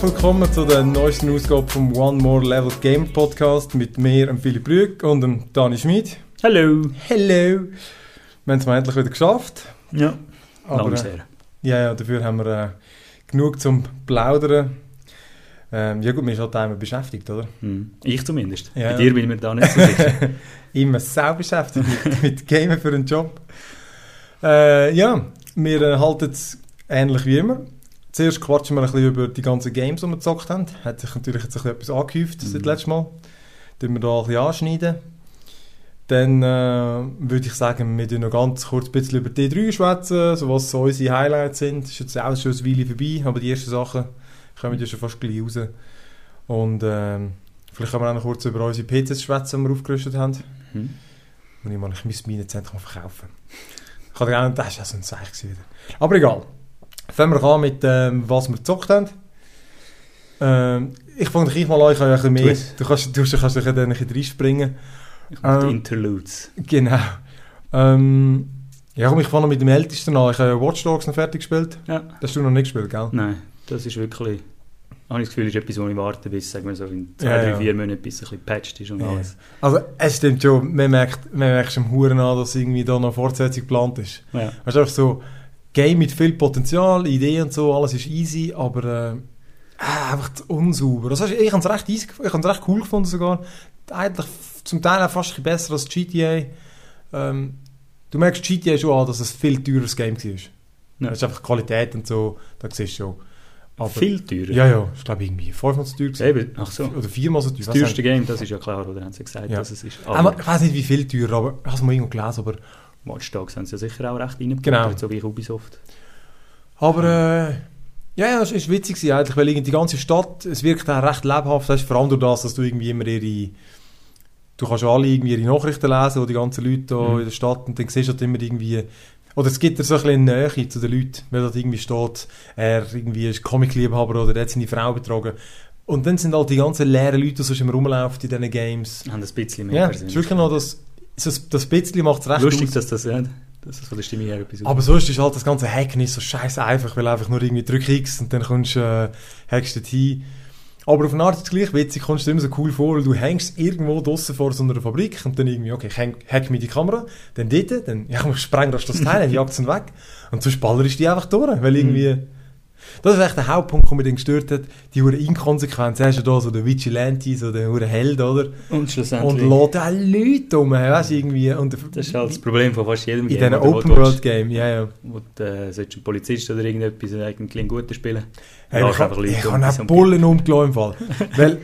Herzlich willkommen zu der neuesten Ausgabe vom One More Level Game Podcast mit mir, dem Philipp Brück und dem Dani Schmid. Hallo. Hello. Wir haben es mal endlich wieder geschafft. Ja, Aber, lang äh, sehr. ja, ja, dafür haben wir äh, genug zum Plaudern. Ähm, ja gut, man ist halt einmal beschäftigt, oder? Hm. Ich zumindest. Ja. Bei dir bin ich mir da nicht so sicher. Immer sau beschäftigt mit, mit Gamen für einen Job. Äh, ja, wir äh, halten es ähnlich wie immer. Zuerst quatschen wir ein bisschen über die ganzen Games, die wir gezockt haben. Hat sich natürlich jetzt ein bisschen etwas angehäuft seit Mhm. letztem Mal. Tun wir da ein bisschen anschneiden. Dann äh, würde ich sagen, wir noch ganz kurz ein bisschen über D3 schwätzen, so was so unsere Highlights sind. Das ist jetzt auch schon ein Weile vorbei, aber die ersten Sachen kommen ja schon fast gleich raus. Und ähm, vielleicht können wir auch noch kurz über unsere PCs schwätzen, die wir aufgerüstet haben. Hm. Und ich meine, ich müsste meine Zentrum verkaufen. Ich dir auch das ist ja so ein Zeichen gewesen wieder. Aber egal. Fangen wir an mit ähm, was wir gezockt haben. Ähm, ich fange dich mal an, ich kann ja ein mehr. Du kannst, du kannst dich dann ein bisschen reinspringen. Ich mache Ähm. Interludes. Genau. Ähm, ja, komm, ich fange mit dem Ältesten an. Ich habe ja Watch Dogs noch fertig gespielt. Ja. Das hast du noch nicht gespielt, gell? Nein, das ist wirklich... Habe ich das Gefühl, ist etwas, wo ich warte, bis sagen wir so in zwei, Ja, drei, ja. vier Monaten, bis es ein bisschen patched ist und Ja. alles. Also, es stimmt schon. Man merkt, man merkt schon Huren an, dass irgendwie da noch eine Fortsetzung geplant ist. Ja. Ist einfach so, Game mit viel Potenzial, Ideen und so, alles ist easy, aber äh, äh, einfach unsauber. Heißt, ich habe es recht easy, ich habe es recht cool gefunden sogar. Eigentlich zum Teil auch fast besser als GTA. Ähm, du merkst GTA schon an, dass es ein viel teureres Game war. Ja. Das ist einfach Qualität und so, da siehst du schon. Aber, Viel teurer. Ja, ja, ich glaube irgendwie fünfmal so teuer. Eben, ach so. Oder viermal so teuer. Das teuerste. Game, das ist ja klar, oder haben sie gesagt, Ja. dass es ist. Aber, Aber ich weiß nicht, wie viel teurer, aber ich habe es mal irgendwo gelesen. Aber, Watch Dogs haben sie ja sicher auch recht reingepackt, Genau. so wie Ubisoft. aber äh, ja, ja, es war witzig gewesen eigentlich, weil irgendwie die ganze Stadt, es wirkt auch recht lebhaft, das ist vor allem durch das, dass du irgendwie immer ihre, du kannst alle irgendwie ihre Nachrichten lesen, wo die ganzen Leute da Mhm. in der Stadt, und dann siehst du halt immer irgendwie, oder es gibt dir so ein bisschen Nähe zu den Leuten, weil dort irgendwie steht, er irgendwie ist Comic-Liebhaber oder der hat seine Frau betrogen. Und dann sind halt die ganzen leeren Leute, die sonst immer rumlaufen in diesen Games. Haben ein bisschen mehr Ja, es ist wirklich noch das, das, das bisschen macht es recht Lustig, aus. dass das, ja, dass das von der Stimme her etwas Aber sonst ist halt das ganze Hacken nicht so scheiße einfach, weil einfach nur irgendwie drück X und dann kommst du, äh, hackst du hin. Aber auf eine Art ist es gleich witzig, kommst du dir immer so cool vor, weil du hängst irgendwo draussen vor so einer Fabrik und dann irgendwie, okay, ich häng, hack mir die Kamera, dann dort, dann, ja, ich spreng das das Teil, dann jagt es weg. Und sonst ballerst du die einfach durch, weil irgendwie, das ist echt der Hauptpunkt, der mich dann gestört hat, die hure Inkonsequenz. Hast du da so den Vigilante, so den hure Held, oder? Und Und schlussendlich... lädt auch Leute um, weißt du, irgendwie. Und das ist halt das Problem von fast jedem in Game, diesen oder, wo Open du World Game, ja, ja. Du, äh, solltest ein Polizist oder irgendetwas eigentlich ein guter spielen. Hey, ich habe ich die auch so- Bullen umgelassen im Fall. Weil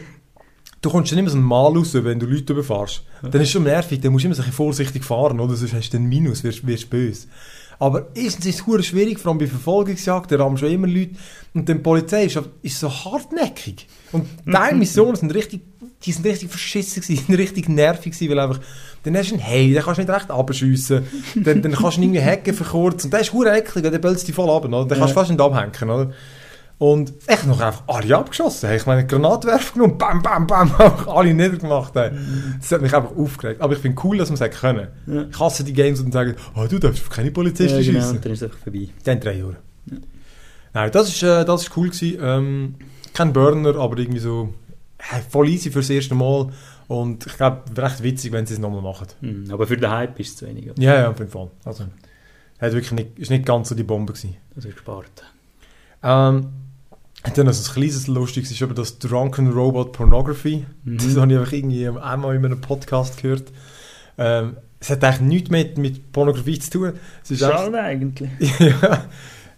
du kommst dann immer so ein Mal raus, wenn du Leute überfährst. Dann ist es schon nervig, dann musst du immer so ein bisschen vorsichtig fahren, oder? Sonst hast du einen Minus, wirst, wirst böse. Aber erstens ist es schwierig, vor allem bei Verfolgungsjagd, da rammen schon immer Leute. Und dann die Polizei ist, ist so hartnäckig. Und deine Missionen sind richtig, die sind richtig verschissen gewesen, sind richtig nervig gewesen, weil einfach, dann hast du einen Hey, dann kannst du nicht recht abschiessen. dann, dann kannst du ihn irgendwie hacken für kurz. Und das ist hure eklig, dann bölzt dich voll ab, oder? Dann kannst du fast nicht abhängen, oder? Und echt noch einfach alle abgeschossen. Ich meine, Granatwerfer genommen, bam, bam, bam, einfach alle niedergemacht. Hey. Das hat mich einfach aufgeregt. Aber ich finde cool, dass man es können. Ja. Ich hasse die Games und sagen, oh, du darfst auf keine Polizisten Ja, genau, schiessen. und dann ist es einfach vorbei. Dann drei Jahre. Nein, das ist, äh, das ist cool gewesen. Ähm, kein Burner, aber irgendwie so äh, voll easy fürs erste Mal. Und ich glaube, recht witzig, wenn sie es nochmal machen. Hm, aber für den Hype ist es zu wenig. oder? Ja, ja, auf jeden Fall. Also, hat wirklich nicht, ist nicht ganz so die Bombe gewesen. Das ist gespart. Ähm, dann also ein kleines Lustiges ist aber das Drunken Robot Pornography. Mhm. Das habe ich einfach irgendwie einmal in einem Podcast gehört. Ähm, es hat eigentlich nichts mit, mit Pornografie zu tun. Es ist Schade eigentlich. ja,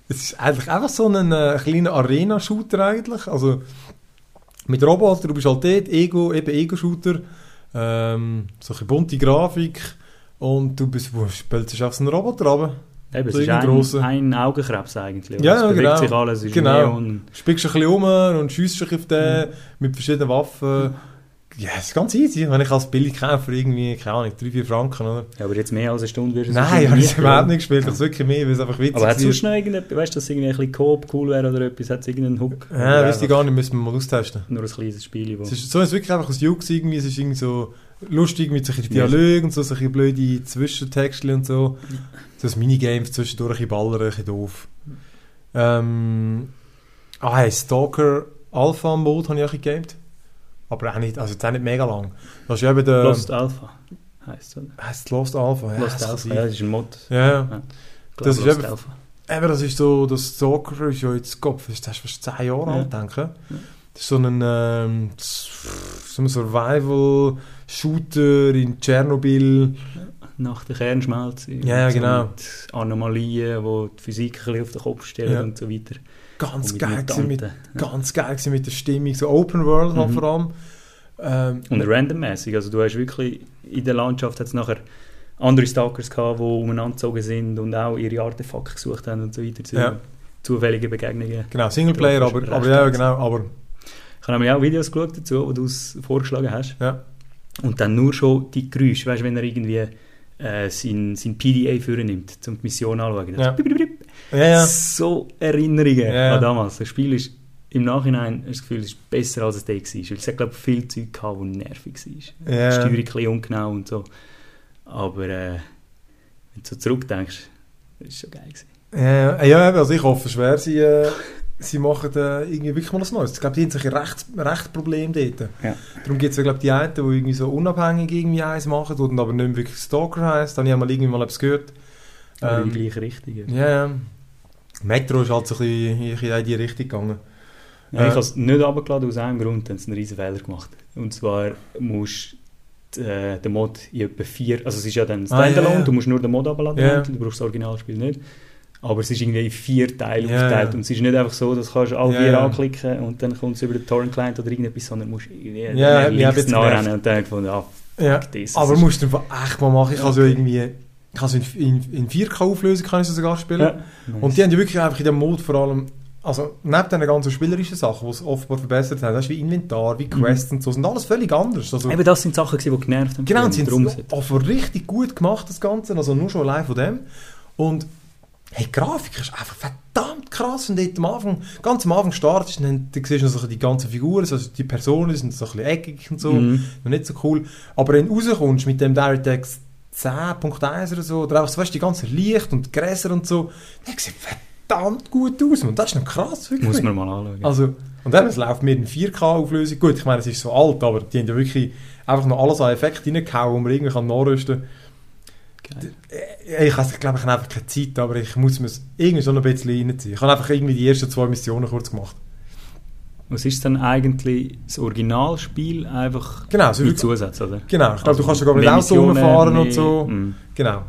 es ist eigentlich einfach so ein äh, kleiner Arena-Shooter eigentlich. Also mit Robotern, du bist halt dort, Ego, eben Ego-Shooter, ähm, so eine bunte Grafik und du bist, wo spielst du auf so einen Roboter runter. Eben, es So ist irgendein ein, ein Augenkrebs eigentlich. Ja, es bewegt genau. sich alles, es ist Genau. Neon. Spielst du ein bisschen um und schießt dich auf den mit verschiedenen Waffen. Ja, es ist ganz easy. Wenn ich als billig kaufe, irgendwie, keine Ahnung, 3-4 Franken, oder? Ja, aber jetzt mehr als eine Stunde wirst du es Nein, ich habe es nicht überhaupt nicht gespielt. Ich wirklich mehr, weil es einfach witzig Aber hat es sonst noch irgendetwas, weißt du, dass irgendwie ein bisschen Coop cool wäre oder etwas? Hat es irgendeinen Hook? Ja, wüsste ich gar nicht, müssen wir mal austesten. Nur ein kleines Spiel, wo... Es ist, so ist es wirklich einfach ein Jux irgendwie. Es ist irgendwie so lustig mit solchen Dialogen und so, solche blöde Zwischentexte und so. So ein Minigames zwischendurch, ein bisschen ballern, ein bisschen doof. Ähm, ah, hey, Stalker Alpha-Mode habe ich auch gegamed. Aber auch nicht, also jetzt auch nicht mega lang. Das ist ja eben der... Lost Alpha heisst es? Heisst Lost Alpha? Ja, Lost Alpha, ja, das ist ein Mod. Ja, ja. Das ist Lost eben- Alpha. Eben, das ist so, das Stalker ist ja jetzt Kopf, das ist fast 10 Jahre Ja. alt, denke ich. Das ist so ein, ähm, so ein Survival-Shooter in Tschernobyl. Nach der Kernschmelze. Ja, ja, so genau. Mit Anomalien, die die Physik ein bisschen auf den Kopf stellen Ja. und so weiter. Ganz Und geil mit, Mutanten. ganz geil mit der Stimmung, so Open World halt Mhm. vor allem. Ähm, Und randommäßig. Also du hast wirklich in der Landschaft hat's nachher andere Stalkers gehabt, die umeinander gezogen sind und auch ihre Artefakte gesucht haben und so weiter. Zu Ja. Zufällige Begegnungen. genau, Singleplayer, Ja, aber, aber ja, genau, aber Ich habe nämlich auch Videos geschaut dazu, wo du es vorgeschlagen hast. ja. Und dann nur schon die Geräusche, weißt du, wenn er irgendwie äh, sein, sein PDA vornimmt, um die Mission anzuschauen. Ja. Ja, ja. So Erinnerungen an damals. Das Spiel ist im Nachhinein, hast das Gefühl, es ist besser als es da war. Weil es hat, glaube ich, viel Zeug gehabt, das nervig war. Die Steuerung ein bisschen ungenau und so. Aber äh, wenn du so zurückdenkst, das ist schon geil gewesen. Ja, ja, also ich hoffe schwer, sie, äh, sie machen äh, irgendwie wirklich mal was Neues. Ich glaube, die haben sich ein Recht, Rechtproblem dort. Ja. Darum gibt es ja, glaube die einen, die irgendwie so unabhängig irgendwie eins machen und aber nicht wirklich Stalker heisst. Dann habe ich mal irgendwie mal etwas gehört. Aber in Ähm, die gleiche Richtung. Ja. Ja. Metro ist halt so ein bisschen in in die Richtung gegangen. Ja, ich Äh. habe es nicht runtergeladen, aus einem Grund, haben sie einen riesen Fehler gemacht. Und zwar musst du äh, den Mod in etwa vier, also es ist ja dann Ah, Standalone, ja. du musst nur den Mod runterladen, Ja. du brauchst das Originalspiel nicht. Aber es ist irgendwie in vier Teile Ja, aufgeteilt und es ist nicht einfach so, dass du kannst alle Ja, vier anklicken und dann kommt es über den Torrent-Client oder irgendetwas, sondern musst irgendwie ja, links nachrennen und dann gefunden, ah, Ja, this. aber das musst du echt mal machen. Ich kann so Okay. irgendwie... Ich kann so in, in, in 4K-Auflösung kann ich so sogar spielen. ja, Und die haben ja wirklich einfach in dem Mode vor allem, also neben den ganzen spielerischen Sachen, die es offenbar verbessert haben, das wie Inventar, wie Quests und so, sind alles völlig anders. Also, Eben das sind Sachen, die genervt haben. genau, und haben es offenbar richtig gut gemacht, das Ganze, also nur schon allein von dem. Und hey, die Grafik ist einfach verdammt krass. Und am Anfang, ganz am Anfang startest, dann, dann siehst du so die ganzen Figuren, also die Personen sind so ein bisschen eckig und so, Mhm. noch nicht so cool. Aber wenn du rauskommst mit dem DirectX 10.1 oder so, oder einfach so, weißt, du, die ganze Licht und Gräser und so, das sieht verdammt gut aus. Und das ist noch krass, wirklich. Muss man mal anschauen. Also, und dann, es läuft mit in 4K-Auflösung. Gut, ich meine, es ist so alt, aber die haben ja wirklich einfach noch alles an Effekten reingehauen, wo man irgendwie kann nachrüsten Geil. kann. Ich, ich glaube, ich habe einfach keine Zeit, aber ich muss mir es irgendwie schon ein bisschen reinziehen. Ich habe einfach irgendwie die ersten zwei Missionen kurz gemacht. Was ist dann eigentlich das Originalspiel einfach Genau, so mit Zusatz, oder? Genau, ich glaube, Also, du kannst sogar mit Auto rumfahren und so. Mhm. Genau.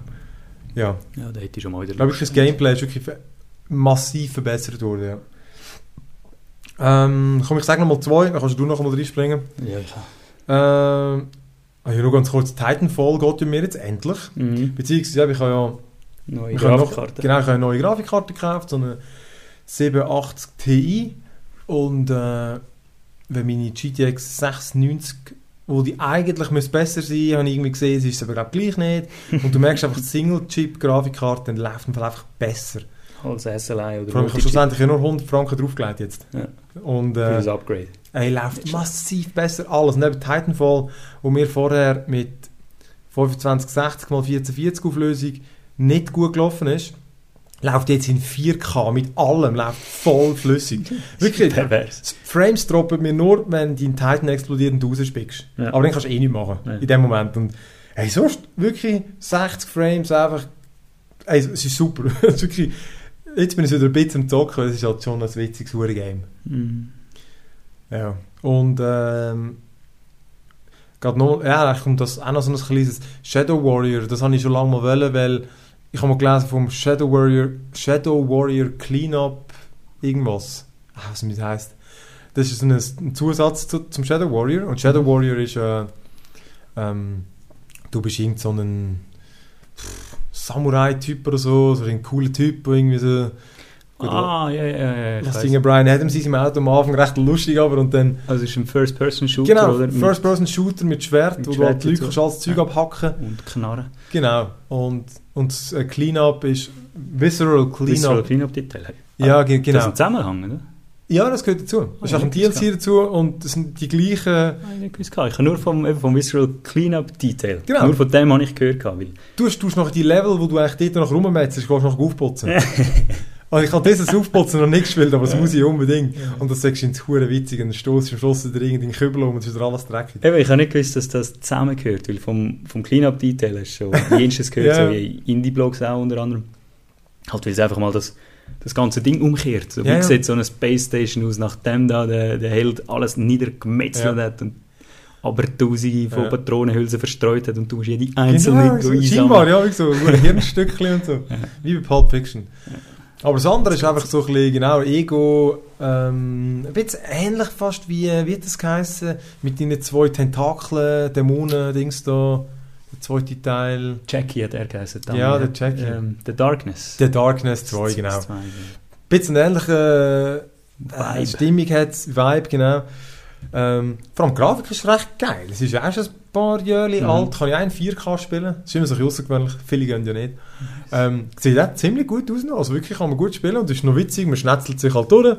Ja, Ja, da hätte ich schon mal wieder ich glaube, das Gameplay ist wirklich massiv verbessert worden, ja. Ähm, komm, ich sage nochmal zwei, dann kannst du noch mal reinspringen. Ja, ich Ähm, ja, nur ganz kurz, Titanfall geht ja mir jetzt endlich. mhm. Beziehungsweise, ich habe ja Neue Grafikkarte. genau, ich habe eine neue Grafikkarte gekauft, so eine 780 Ti. Und äh, wenn meine GTX 690, wo die eigentlich müsste besser sein habe ich irgendwie gesehen, sie ist aber glaub, gleich nicht. Und du merkst einfach, die Single-Chip-Grafikkarte läuft einfach besser. Als SLI oder Vor allem, ich habe schlussendlich ja nur 100 Franken draufgelegt jetzt. Ja. Und für äh, das Upgrade. Ey, läuft massiv besser alles. Neben Titanfall, wo mir vorher mit 2560 x 1440 Auflösung nicht gut gelaufen ist, läuft jetzt in 4K mit allem, läuft voll flüssig. Wirklich, Frames droppen mir nur, wenn dein Titan explodiert und du rausspickst. Ja. Aber dann kannst du eh nichts machen, Ja. in dem Moment. Und hey, sonst wirklich 60 Frames einfach, ey, es ist super. Es ist wirklich, jetzt bin ich wieder ein bisschen am Zocken, es ist halt schon ein witziges Game. Mhm. Ja. Und ähm, gerade noch, ja, kommt das auch noch so ein kleines Shadow Warrior, das habe ich schon lange mal wollen, weil ich habe mal gelesen vom Shadow Warrior, Shadow Warrior Cleanup irgendwas. Ah, was das heisst. Das ist ein, Zusatz zu, zum Shadow Warrior und Shadow Warrior ist äh, ähm, du bist irgend so ein Samurai-Typ oder so, so ein cooler Typ, der irgendwie so Gut, Ah, ja, ja, ja. das. Ding Brian Adams ist im Auto am Anfang recht lustig, aber und dann Also es ist ein First-Person-Shooter, Genau, oder? First-Person-Shooter mit Schwert, Mit wo du Schwert halt Leute alles Zeug Ja. abhacken. Und Knarren. Genau. Und, und das äh, Cleanup ist Visceral Cleanup. Cleanup-Detail. Ja, ge Das ist genau. ein Zusammenhang, oder? Ja, das gehört dazu. Das ist Ah, auch ein ja, DLC dazu und das sind die gleichen... Gewusst. Ich habe nur vom, eben vom Visual Cleanup-Detail. Genau. Nur von dem habe ich gehört. Weil Du hast, du hast noch die Level, wo du eigentlich dort noch rummetzelst, gehst noch aufputzen. Und ich habe dieses Aufputzen noch nicht gespielt, aber das muss ich unbedingt. Und das sagst du ins Hure witzig, und dann stoßt am Schluss wieder irgendein Kübel um und es ist wieder alles dreckig. Eben, ich habe nicht gewusst, dass das zusammengehört, weil vom, vom Clean-Up-Detail hast du schon jenstes gehört, Ja. so wie Indie-Blogs auch unter anderem. Halt, weil es einfach mal das, das ganze Ding umkehrt. So, wie Ja, ja. sieht so eine Space Station aus, nachdem da der, der Held alles niedergemetzelt Ja. hat und aber tausende von Ja. Patronenhülsen verstreut hat und du musst jede einzelne Genau, so, einsammeln. scheinbar, ja, wie so, ein Hirnstückchen und so. Wie bei Pulp Fiction. Aber das andere ist einfach so ein bisschen, genau, Ego, ähm, ein bisschen ähnlich fast wie, wie hat das geheißen, mit deinen zwei Tentakeln, Dämonen, Dings da, der zweite Teil, Jackie hat er geheißen. Ja, der Jackie. Ähm, The Darkness. The Darkness 2, genau. Ein bisschen ähnliche äh, Vibe. Stimmung hat Vibe, genau. Ähm, vor allem die Grafik ist recht geil. Es ist ja auch schon ein paar Jahre Mhm. alt. Kann ich auch in 4K spielen. Das ist immer so ein außergewöhnlich. Viele gehen ja nicht. Ähm, sieht auch ziemlich gut aus noch. Also wirklich kann man gut spielen. Und es ist noch witzig. Man schnetzelt sich halt durch.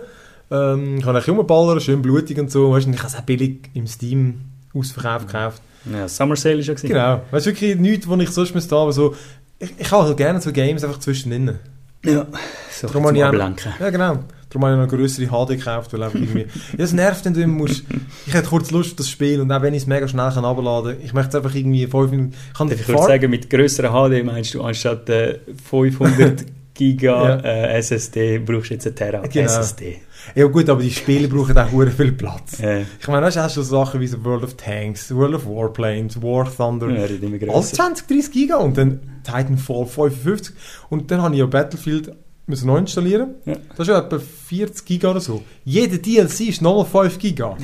Ähm, kann auch rumballern, schön blutig und so. Weißt, du, ich habe es auch billig im Steam ausverkauft gekauft. Ja, Summer Sale ist ja gewesen. Genau. Weißt du, wirklich nichts, was ich sonst müsste haben. aber So, ich, ich habe halt gerne so Games einfach zwischendrin. Ja. So Darum zum ich auch- Ablenken. Ja, genau. Darum habe ich noch eine größere HD gekauft, weil einfach irgendwie... ja, das nervt, wenn du immer musst... Ich hätte kurz Lust auf das Spiel und auch wenn ich es mega schnell kann runterladen kann, ich möchte es einfach irgendwie fünf Minuten... Ich kann Darf ich Farbe- sagen, mit grösserer HD meinst du anstatt äh, 500 Giga Ja. äh, SSD brauchst du jetzt eine Tera Genau. SSD. Ja gut, aber die Spiele brauchen auch hure viel Platz. Äh, Ich meine, weißt hast du so Sachen wie so World of Tanks, World of Warplanes, War Thunder... ja, Alles grösser. 20, 30 Giga und dann Titanfall 55 und dann habe ich ja Battlefield müssen neu installieren. Ja. Das ist ja etwa 40 Giga oder so. Jeder DLC ist nochmal 5 Giga.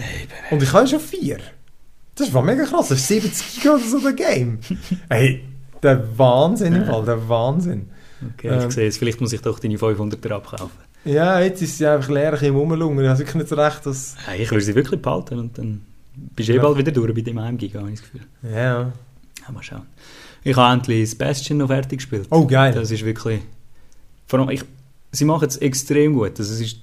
Und ich habe schon 4. Das war mega krass. Das ist 70 Giga oder so der Game. Ey, der Wahnsinn im Fall, der Wahnsinn. Okay, Ähm. ich sehe es. Vielleicht muss ich doch deine 500er abkaufen. Ja, jetzt ist sie einfach leer im Rumlungen. Ich habe wirklich nicht so recht, dass... Hey, ich will sie wirklich behalten und dann bist du eh Ja. bald wieder durch bei dem 1 Giga, habe ich das Gefühl. Ja. Ja, mal schauen. Ich habe endlich das Bastion noch fertig gespielt. Oh, geil. Das ist wirklich... Vor allem, ich, sie machen es extrem gut. Also es ist,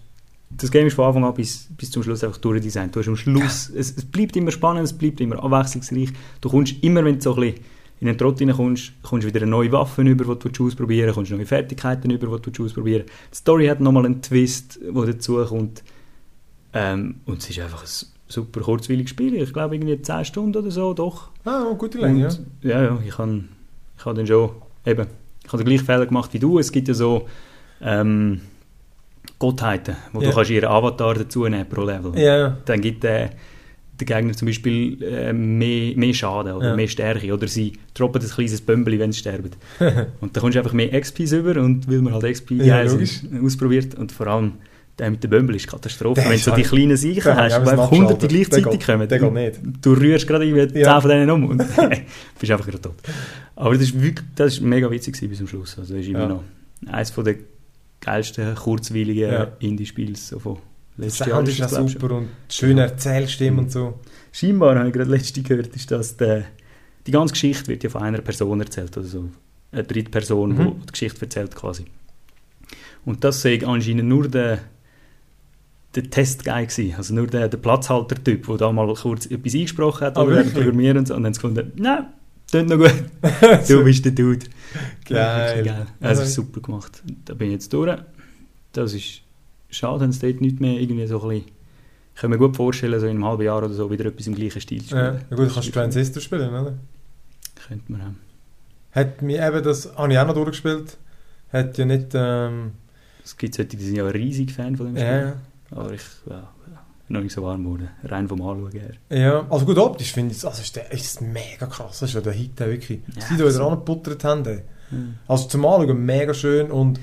das Game ist von Anfang an bis, bis zum Schluss einfach durchdesignt. Du hast am Schluss... Es, es bleibt immer spannend, es bleibt immer abwechslungsreich. Du kommst immer, wenn du so ein bisschen in den Trott kommst du wieder eine neue Waffe über, die du ausprobieren willst, kommst neue Fertigkeiten über, die du ausprobieren Die Story hat nochmal einen Twist, der dazu kommt. Ähm, und es ist einfach ein super kurzweiliges Spiel. Ich glaube, irgendwie 10 Stunden oder so, doch. Ah, oh, gute Länge, ja. Und, ja, ja, ich habe ich hab dann schon, eben, ich habe den gleichen Fehler gemacht wie du. Es gibt ja so ähm, Gottheiten, wo Ja. du kannst ihren Avatar dazu nehmen pro Level. Ja, ja. Dann gibt der, der Gegner zum Beispiel äh, mehr, mehr Schaden oder Ja. mehr Stärke oder sie droppen ein kleines Bömbeli, wenn sie sterben. und dann kommst du einfach mehr XPs über und weil man halt XP Ja, ausprobiert und vor allem der mit dem Bömbel ist Katastrophe. Der Wenn du so die halt- kleinen Der hast, wo einfach hunderte gleichzeitig kommen. der geht Du rührst gerade irgendwie Ja. 10 von denen um und bist einfach gerade tot. Aber das ist wirklich, das ist mega witzig bis zum Schluss. Also das ist immer Ja. noch eines von der geilsten, kurzweiligen Ja. Indie-Spiels so von letztes Jahr. Sound ist ja das, super und schöne Erzählstimme und so. Scheinbar, habe ich gerade letzte gehört, ist, dass der, die ganze Geschichte wird ja von einer Person erzählt, oder so. Eine dritte Person, Mhm. die die Geschichte erzählt quasi. Und das sei anscheinend nur der, der Testguy gewesen, also nur der, der Platzhalter-Typ, der da mal kurz etwas eingesprochen hat, Ah, oder wirklich? Programmieren und so, und dann haben sie gefunden, nein, tut noch gut, du bist der Dude. Geil. Geil. Also, es ist super gemacht. Da bin ich jetzt durch. Das ist schade, wenn es dort nicht mehr irgendwie so ein bisschen... Ich kann mir gut vorstellen, so in einem halben Jahr oder so wieder etwas im gleichen Stil zu Ja, spielen. ja gut, du kannst Transistor spielen, oder? Könnte man haben. Hat mir eben, das habe ich auch noch durchgespielt, hat ja nicht, ähm, Es gibt solche, die sind ja riesig Fan von dem Spiel. ja, ja. Aber ich, ja, ja, noch nicht so warm geworden. Rein vom Anschauen her. Ja, also gut optisch finde ich es, also ist, der, ist mega krass, das ist ja der Hit, der wirklich, Ja, ja, die da wieder so. angebuttert haben. ey. Also zum Anschauen mega schön und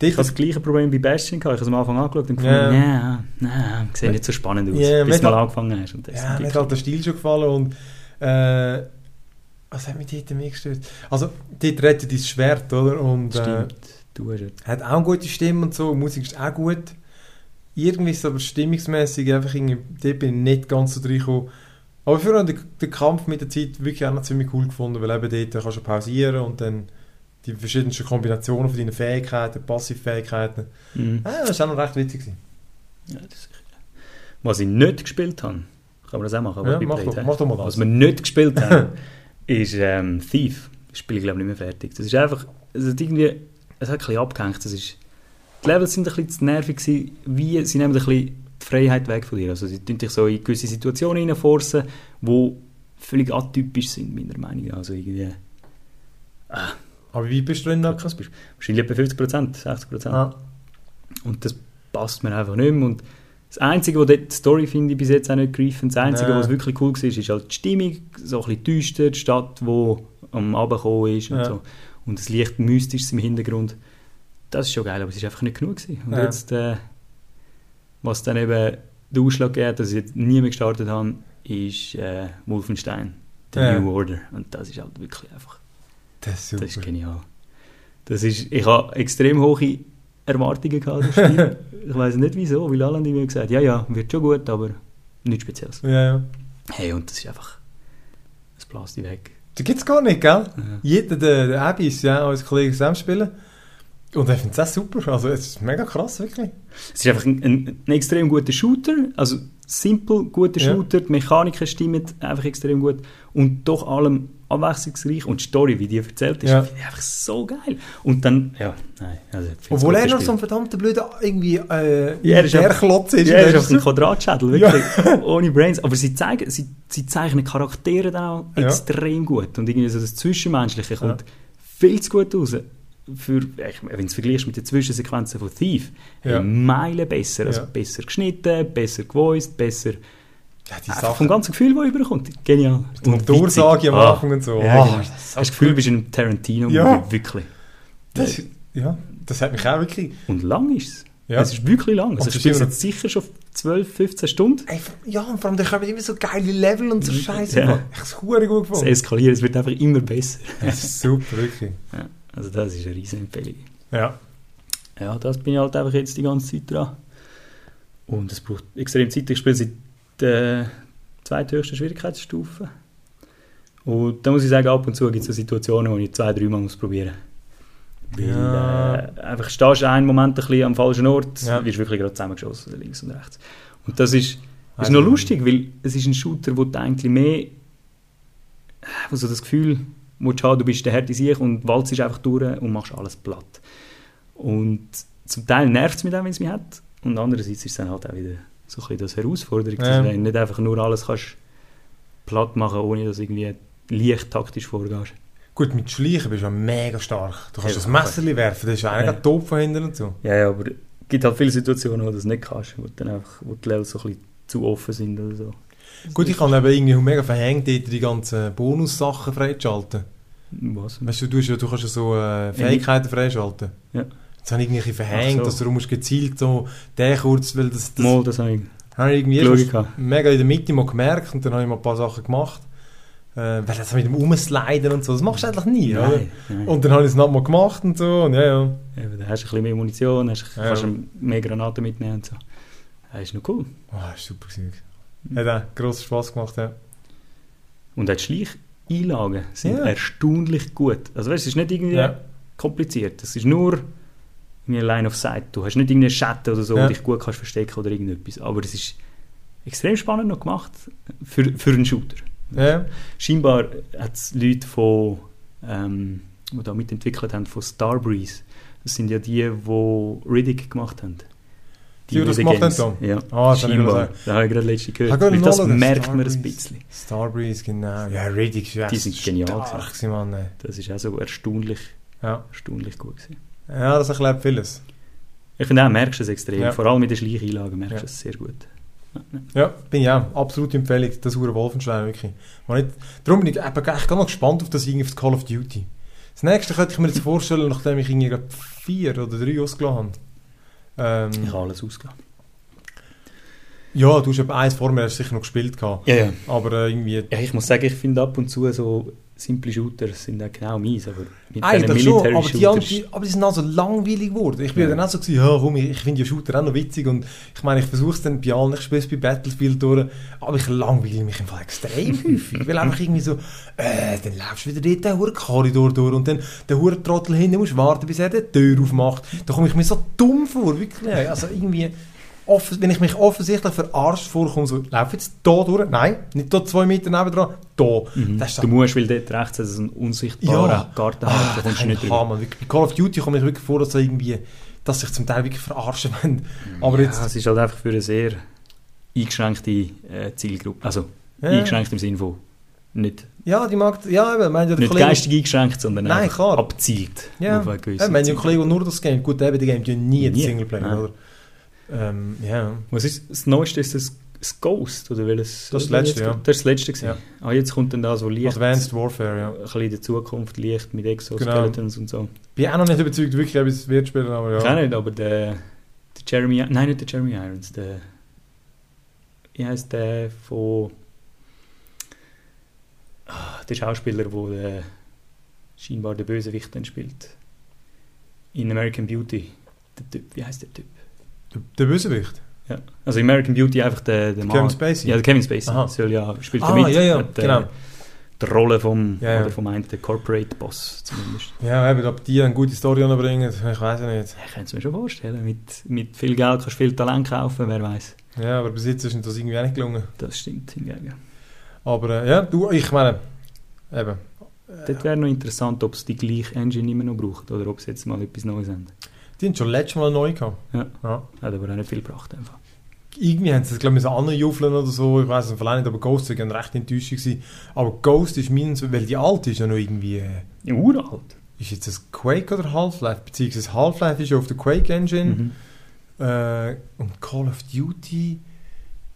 Ich hatte das gleiche Problem bei Bastion gehabt. Ich habe es am Anfang angeschaut und gefunden, ja, nein, sieht nicht so spannend aus, Ja, bis du mal hat- angefangen hast. Und das ja, mir hat halt der Stil schon gefallen und äh, was hat mich dort mehr gestört? Also, dort rettet dein Schwert, oder? Und äh, Stimmt, du hast ja hat auch eine gute Stimme und so, Musik ist auch gut. Irgendwie ist es aber stimmungsmäßig einfach irgendwie, dort bin ich nicht ganz so reingekommen. Aber für den, den Kampf mit der Zeit wirklich auch noch ziemlich cool gefunden, weil eben dort kannst du pausieren und dann die verschiedensten Kombinationen von deinen Fähigkeiten, Passivfähigkeiten. Mhm. Ah, das war auch noch recht witzig. Ja, das ist. Was ich nicht gespielt habe, kann man das auch machen, Ja, mach doch- mach doch mal das. Was wir nicht gespielt haben, ist ähm, Thief. Das Spiel ich glaube nicht mehr fertig. Das ist einfach, es hat irgendwie, es hat ein bisschen abgehängt. Das ist die Levels sind ein bisschen zu nervig gewesen, wie sie nehmen ein bisschen die Freiheit weg von dir. Also sie tun dich so in gewisse Situationen hineinforcen, die völlig atypisch sind, meiner Meinung nach. Also irgendwie... Aber wie bist du krass bist. Wahrscheinlich etwa 50%, 60%. Ah. Und das passt mir einfach nicht mehr. Und das Einzige, was dort die Story finde ich bis jetzt auch nicht greifen, das Einzige, Ja. was wirklich cool war, ist halt die Stimmung, so ein bisschen düster, die Stadt, die am Abend gekommen ist und Ja. so. Und das Licht mystisch im Hintergrund. Das ist schon geil, aber es ist einfach nicht genug gewesen. Und Ja. jetzt, äh, was dann eben den Ausschlag gegeben dass ich jetzt nie mehr gestartet habe, ist äh, Wolfenstein, The Ja. New Order. Und das ist halt wirklich einfach Das ist super. das ist genial. Das ist, ich habe extrem hohe Erwartungen gehabt ich weiß nicht wieso, weil alle haben mir gesagt, ja, ja, wird schon gut, aber nichts Spezielles. ja, ja. Hey, und das ist einfach, das bläst dich weg. Das gibt es gar nicht, gell? Ja. Jeder, der, der Abby ist ja als Kollege zusammen spielen. Und er findet es auch super. Also, es ist mega krass, wirklich. Es ist einfach ein, ein, ein extrem guter Shooter, also simpel guter Ja. Shooter, die Mechaniken stimmen einfach extrem gut und doch allem abwechslungsreich und die Story, wie die erzählt ist, Ja. finde ich einfach so geil. Und dann, ja, nein, also Obwohl er noch so ein verdammter blöder irgendwie äh, Ja, er ist der einfach- Klotz ist. Ja, er ist auf einem Quadratschädel, Ja. wirklich. Ohne Brains. Aber sie, zeigen, sie, sie zeichnen Charaktere dann auch Ja. extrem gut. Und irgendwie so das Zwischenmenschliche Ja. kommt viel zu gut raus. Für, wenn du es vergleichst mit den Zwischensequenzen von Thief, Ja. Meilen besser. Also Ja. besser geschnitten, besser gevoiced, besser. Ja, die Sachen. vom ganzen Gefühl, das überkommt. Genial. Und die Durchsage am Ah. Anfang und so. Ja, Ah, genau. das Hast so das Gefühl, du bist in einem Tarantino-Movie. Ja. Wirklich. Das, ja, das hat mich auch wirklich... Und lang ist es. Ja. Es ist wirklich lang. Und Also es ich ist spiele jetzt sicher schon 12, 15 Stunden. Ey, ja, und vor allem, da kommen immer so geile Level und so Scheiße. Ja. Ich habe es gut Es gefunden. eskaliert, es wird einfach immer besser. Das ist super, wirklich. Ja, also das ist eine riesen Empfehlung. Ja. Ja, das bin ich halt einfach jetzt die ganze Zeit dran. Und es braucht extrem Zeit. Ich spiele seit der zweithöchsten Schwierigkeitsstufe. Und da muss ich sagen, ab und zu gibt es so Situationen, wo ich zwei, dreimal muss probieren Weil Ja. äh, einfach stehst du einen Moment ein bisschen am falschen Ort, Ja. wirst wirklich gerade zusammengeschossen, links und rechts. Und das ist, ist Also- noch lustig, weil es ist ein Shooter, wo du eigentlich mehr wo so das Gefühl willst haben, du bist der Herd in sich und walzt einfach durch und machst alles platt. Und zum Teil nervt es mich dann, wenn es mich hat. Und andererseits ist es dann halt auch wieder so ein bisschen das Herausforderung, Ja. dass du nicht einfach nur alles kannst platt machen, ohne dass du irgendwie leicht taktisch vorgehst. Gut, mit Schleichen bist du ja mega stark. Du kannst Ja, das Messerli werfen, das ist eigentlich Ja. ja. top von hinten und so. Ja, ja, aber es gibt halt viele Situationen, wo du das nicht kannst, wo, dann einfach, wo die Levels so ein bisschen zu offen sind oder so. Gut, ich kann eben irgendwie mega verhängt, dort die ganzen Bonussachen freischalten. Was? Weißt du, du, hast ja, du kannst ja so äh, Fähigkeiten freischalten. Ja. Jetzt habe ich irgendwie verhängt, so. dass du musst gezielt so den kurz, weil das, das Mal, das habe ich habe ich irgendwie mega in der Mitte mal gemerkt und dann habe ich mal ein paar Sachen gemacht. Äh, weil das mit dem Umsliden und so, das machst du eigentlich nie, oder? Nein, nein. Und dann habe ich es nochmal gemacht und so, und ja, ja. Eben, da hast du ein bisschen mehr Munition, hast, Ja. kannst du mehr Granaten mitnehmen und so. Das ist noch cool. Oh, das ist super gewesen. Hat auch grossen Spass gemacht, ja. Und auch die Schleicheinlagen sind Ja. erstaunlich gut. Also weißt, es ist nicht irgendwie Ja. kompliziert. Es ist nur irgendwie Line of Sight. Du hast nicht irgendeinen Schatten oder so, Ja. wo dich gut kannst verstecken oder irgendetwas. Aber es ist extrem spannend noch gemacht für, für einen Shooter. Ja, Scheinbar hat es Leute von, ähm, die da mitentwickelt haben, von Starbreeze. Das sind ja die, die Riddick gemacht haben. Die, die das gemacht haben, Ja, Ah, das habe ich noch scheinbar. gesagt. Da habe ich gerade letztens gehört. Weil das merkt man ein bisschen. Starbreeze, genau. Ja, Riddick ist ja Die sind genial stark gewesen, Mann. Das ist auch so erstaunlich, Ja. erstaunlich gut gewesen. Ja, das erklärt vieles. Ich finde auch, merkst du es extrem. Ja. Vor allem mit den Schleicheinlagen merkst du Ja. es sehr gut. Ja, bin ich auch. Absolute Empfehlung, das Hure Wolfenstein, wirklich. Nicht, darum bin ich eben echt noch gespannt auf das auf das Call of Duty. Das nächste könnte ich mir jetzt vorstellen, nachdem ich irgendwie vier oder drei ausgelassen habe. Ich Ähm, habe alles ausgelassen. ja, du hast eben eins vor mir hast sicher noch gespielt gehabt. Ja, ja. Aber äh, irgendwie... ja, ich muss sagen, ich finde ab und zu so simple Shooter sind auch genau meins. Aber mit Eigentlich schon, aber die, die, aber die sind auch so langweilig geworden. Ich bin Ja. dann auch so gewesen, ja, komm, ich, ich finde ja Shooter auch noch witzig und ich meine, ich versuche es dann bei allen, ich spiele es bei Battlefield durch, aber ich langweile mich im Fall extrem häufig, weil einfach irgendwie so, äh, dann läufst du wieder dort den hohen Korridor durch und dann der hohen Trottel hinten musst warten, bis er die Tür aufmacht. Da komme ich mir so dumm vor, wirklich. Also irgendwie, offen, wenn ich mich offensichtlich verarscht vorkomme, so, lauf jetzt da durch. Nein, nicht da zwei Meter nebendran, da. Mhm. Das ist Du musst, weil dort rechts ist ein unsichtbarer Ja. Garten Ah, da kommst du nicht drüber. Bei Call of Duty komme ich wirklich vor, dass, da irgendwie, dass sich zum Teil wirklich verarschen wollen. Aber Ja, jetzt, es ist halt einfach für eine sehr eingeschränkte äh, Zielgruppe. Also Ja. eingeschränkt im Sinne von nicht, ja, die mag, ja, eben, wir ja nicht Kollegen- geistig eingeschränkt, sondern Nein, klar. abzielt. Ja, auf eine ja, gewisse wir haben ja Ziel. Kollegen, der nur das Game, gut, eben, die Game die nie, Nie. Singleplayer, oder? Ähm, ja. Was ist das Neueste? Ist das, das Ghost? Oder welches? Das das letzte, ja. Das ist das letzte gewesen. Ja. Ah, jetzt kommt dann das, wo Licht... Advanced Warfare, ja. Ein bisschen in der Zukunft Licht mit Genau. Exoskeletons und so. Bin auch noch nicht überzeugt, wirklich, ob es wird spielen, aber ja. Ich auch nicht, aber der, der Jeremy... Nein, nicht der Jeremy Irons, der... Wie heisst der von... Ah, der Schauspieler, der der, scheinbar der Bösewicht dann spielt. In American Beauty. Der Typ, wie heißt der Typ? Der, Bösewicht. Ja. Also American Beauty einfach der, der Kevin Mann. Spacey. Ja, der Kevin Spacey. Aha. Soll ja, spielt Ah, mit. ja, ja, Hat, äh, genau. Die Rolle vom, Ja, ja. oder vom einen, der Corporate Boss zumindest. Ja, eben, ob die eine gute Story bringen, ich weiß ja nicht. Ich kann es mir schon vorstellen. Mit, mit viel Geld kannst du viel Talent kaufen, wer weiß. Ja, aber bis jetzt ist das irgendwie auch nicht gelungen. Das stimmt hingegen. Aber äh, ja, du, ich meine, eben. Dort wäre noch interessant, ob es die gleiche Engine immer noch braucht oder ob sie jetzt mal etwas Neues haben. Die haben schon letztes Mal neu gehabt. Ja. ja. Hat aber auch nicht viel gebracht. Einfach. Irgendwie haben sie das, glaube ich, so anjuffeln oder so, ich weiß es vielleicht nicht, aber Ghost war recht enttäuscht. Gewesen. Aber Ghost ist meins, weil die alte ist ja noch irgendwie, äh, Ja, uralt. ist jetzt das Quake oder Half-Life? Beziehungsweise Half-Life ist ja auf der Quake-Engine. Mhm. Äh, und Call of Duty,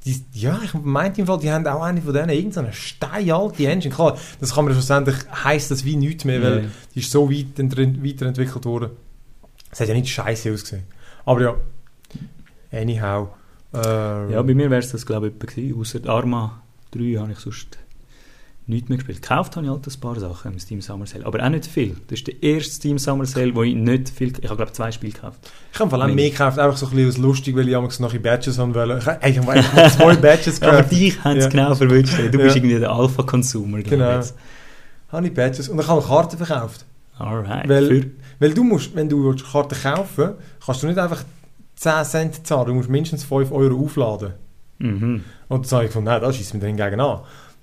die, ja, ich meinte im Fall, die haben auch eine von denen, irgendeine steinalte Engine. Klar, das kann man schlussendlich, heisst das wie nichts mehr, weil Ja. die ist so weit weiterentwickelt worden. Es hat ja nicht scheiße ausgesehen. Aber ja, anyhow. Äh, Ja, bei mir wäre es das, glaube ich, gewesen. Außer Arma 3 habe ich sonst nichts mehr gespielt. Gekauft habe ich halt ein paar Sachen im Steam Summer Sale, aber auch nicht viel. Das ist der erste Steam Summer Sale, wo ich nicht viel... Ich habe, glaube ich, zwei Spiele gekauft. ich habe vor allem mehr gekauft, einfach so ein bisschen lustig, weil ich damals noch in Badges haben wollte. Ich habe eigentlich mal zwei Badges Ja, aber gekauft. dich haben es Ja. genau verwünscht. Du Ja. bist irgendwie der Alpha-Consumer, glaube Genau. ich habe ich Badges und dann habe ich Karten verkauft. Alright. Weil- Für? Weil du musst, wenn du willst Karten kaufen kannst du nicht einfach 10 Cent zahlen, du musst mindestens 5 Euro aufladen. Mhm. Und dann habe ich gefunden, nein, das schießt mir dann hingegen an.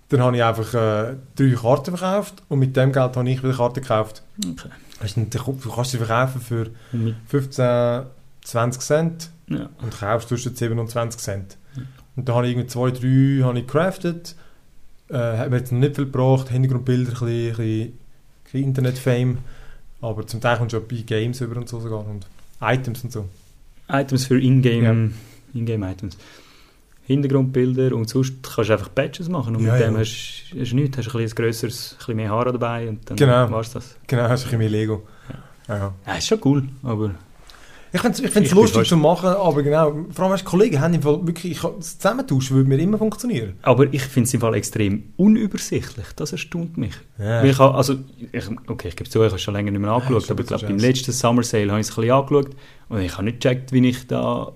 Dann habe ich einfach äh, drei Karten verkauft und mit dem Geld habe ich wieder Karten gekauft. Okay. Hast du, du kannst sie verkaufen für Und mit, 15, 20 Cent ja. und kaufst zwischen 27 Cent. Und dann habe ich irgendwie zwei, drei habe ich crafted, äh, hat mir jetzt nicht viel gebracht, Hintergrundbilder, bisschen, ein bisschen Internet-Fame, aber zum Teil kommst du auch bei Games über und so sogar und Items und so. Items für Ingame Ingame Items. Hintergrundbilder und sonst kannst du einfach Patches machen und Ja, mit dem ja. hast du nichts, hast ein, bisschen grösseres, ein bisschen mehr Haare dabei und dann Genau. war's das. Genau, hast du ein bisschen mehr Lego. Ja. Ja, ist schon cool, aber Ich finde es ich lustig zu machen, aber genau, vor allem du Kollegen, haben im Fall wirklich, ich, das Zusammentauschen würde mir immer funktionieren. Aber ich finde es im Fall extrem unübersichtlich. Das erstaunt mich. Ja. Weil ich habe, also, ich, okay, ich gebe zu, ich habe es schon länger nicht mehr angeschaut, ein aber ich glaube, beim letzten Summer Sale habe ich es ein bisschen angeschaut und ich habe nicht gecheckt, wie ich da